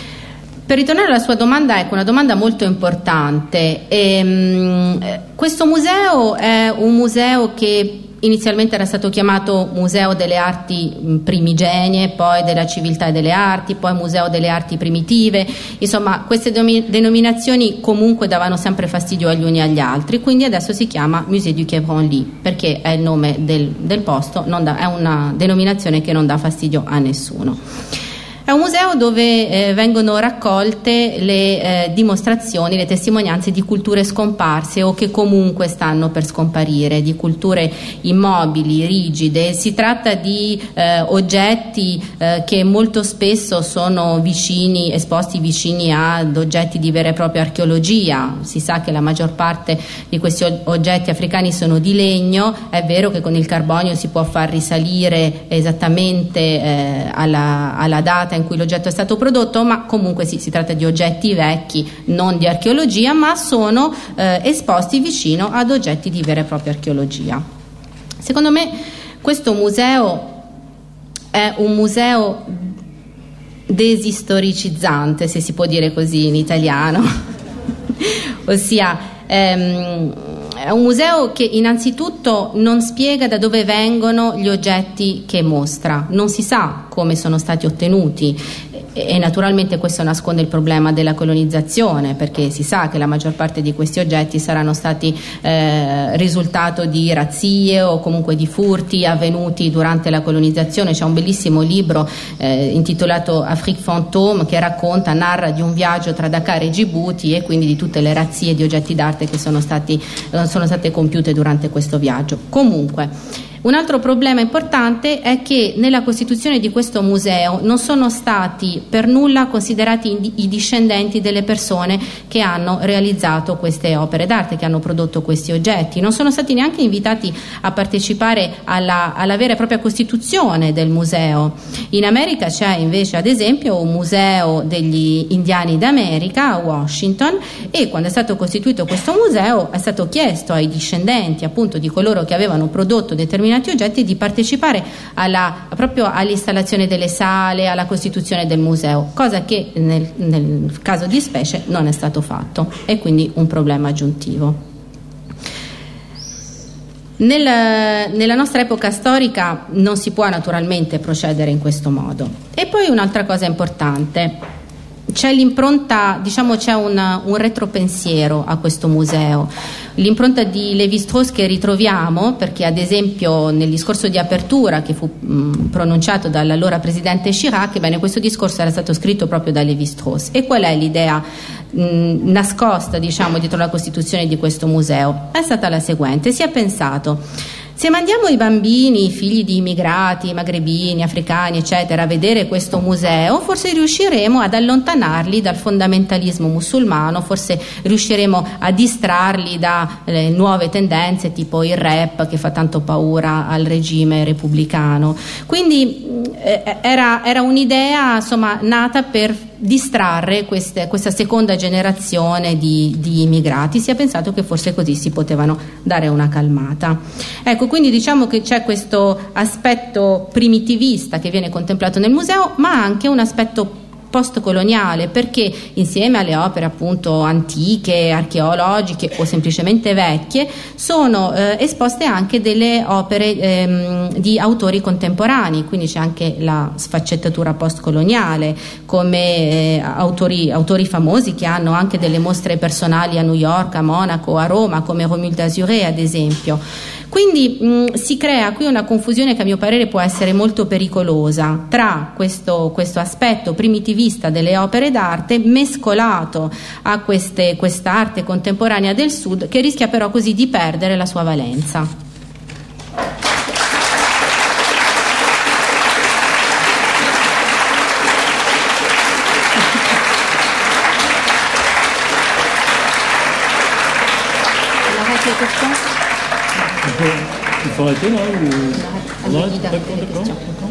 Per ritornare alla sua domanda, ecco una domanda molto importante. E, ehm, mh, questo museo è un museo che inizialmente era stato chiamato Museo delle Arti Primigenie, poi della Civiltà e delle Arti, poi Museo delle Arti Primitive, insomma queste denominazioni comunque davano sempre fastidio agli uni e agli altri, quindi adesso si chiama Musée du Quai Branly perché è il nome del, del posto, da, è una denominazione che non dà fastidio a nessuno. È un museo dove eh, vengono raccolte le eh, dimostrazioni, le testimonianze di culture scomparse o che comunque stanno per scomparire, di culture immobili, rigide. Si tratta di eh, oggetti eh, che molto spesso sono vicini, esposti vicini ad oggetti di vera e propria archeologia. Si sa che la maggior parte di questi oggetti africani sono di legno, è vero che con il carbonio si può far risalire esattamente eh, alla, alla data data in cui l'oggetto è stato prodotto, ma comunque sì, si tratta di oggetti vecchi, non di archeologia, ma sono eh, esposti vicino ad oggetti di vera e propria archeologia. Secondo me questo museo è un museo desistoricizzante, se si può dire così in italiano, ossia ehm, è un museo che innanzitutto non spiega da dove vengono gli oggetti che mostra, non si sa come sono stati ottenuti e naturalmente questo nasconde il problema della colonizzazione perché si sa che la maggior parte di questi oggetti saranno stati eh, risultato di razzie o comunque di furti avvenuti durante la colonizzazione. C'è un bellissimo libro eh, intitolato Afrique Fantôme che racconta, narra di un viaggio tra Dakar e Djibouti e quindi di tutte le razzie di oggetti d'arte che sono, stati, sono state compiute durante questo viaggio. Comunque, un altro problema importante è che nella costituzione di questo museo non sono stati per nulla considerati i discendenti delle persone che hanno realizzato queste opere d'arte, che hanno prodotto questi oggetti, non sono stati neanche invitati a partecipare alla, alla vera e propria costituzione del museo. In America c'è invece ad esempio un museo degli indiani d'America a Washington e quando è stato costituito questo museo è stato chiesto ai discendenti appunto di coloro che avevano prodotto determinati determinati oggetti di partecipare alla, proprio all'installazione delle sale, alla costituzione del museo, cosa che nel, nel caso di specie non è stato fatto e quindi un problema aggiuntivo. Nel, nella nostra epoca storica non si può naturalmente procedere in questo modo. E poi un'altra cosa importante, c'è l'impronta, diciamo c'è un, un retropensiero a questo museo. L'impronta di Lévi-Strauss che ritroviamo, perché ad esempio nel discorso di apertura che fu mh, pronunciato dall'allora presidente Chirac, bene, questo discorso era stato scritto proprio da Lévi-Strauss. E qual è l'idea mh, nascosta, diciamo, dietro la costituzione di questo museo? È stata la seguente, si è pensato se mandiamo i bambini, i figli di immigrati, magrebini, africani, eccetera, a vedere questo museo, forse riusciremo ad allontanarli dal fondamentalismo musulmano, forse riusciremo a distrarli dalle nuove tendenze tipo il rap che fa tanto paura al regime repubblicano. Quindi eh, era, era un'idea insomma, nata per distrarre queste, questa seconda generazione di, di, immigrati. Si è pensato che forse così si potevano dare una calmata. Ecco, quindi diciamo che c'è questo aspetto primitivista che viene contemplato nel museo, ma anche un aspetto postcoloniale perché insieme alle opere appunto antiche, archeologiche o semplicemente vecchie sono eh, esposte anche delle opere ehm, di autori contemporanei, quindi c'è anche la sfaccettatura postcoloniale come eh, autori, autori, famosi che hanno anche delle mostre personali a New York, a Monaco, a Roma come Romul Dasure ad esempio. Quindi mh, si crea qui una confusione che a mio parere può essere molto pericolosa tra questo, questo aspetto primitivista delle opere d'arte mescolato a queste, quest'arte contemporanea del Sud che rischia però così di perdere la sua valenza. for dinner ou lunch, that kind of thing.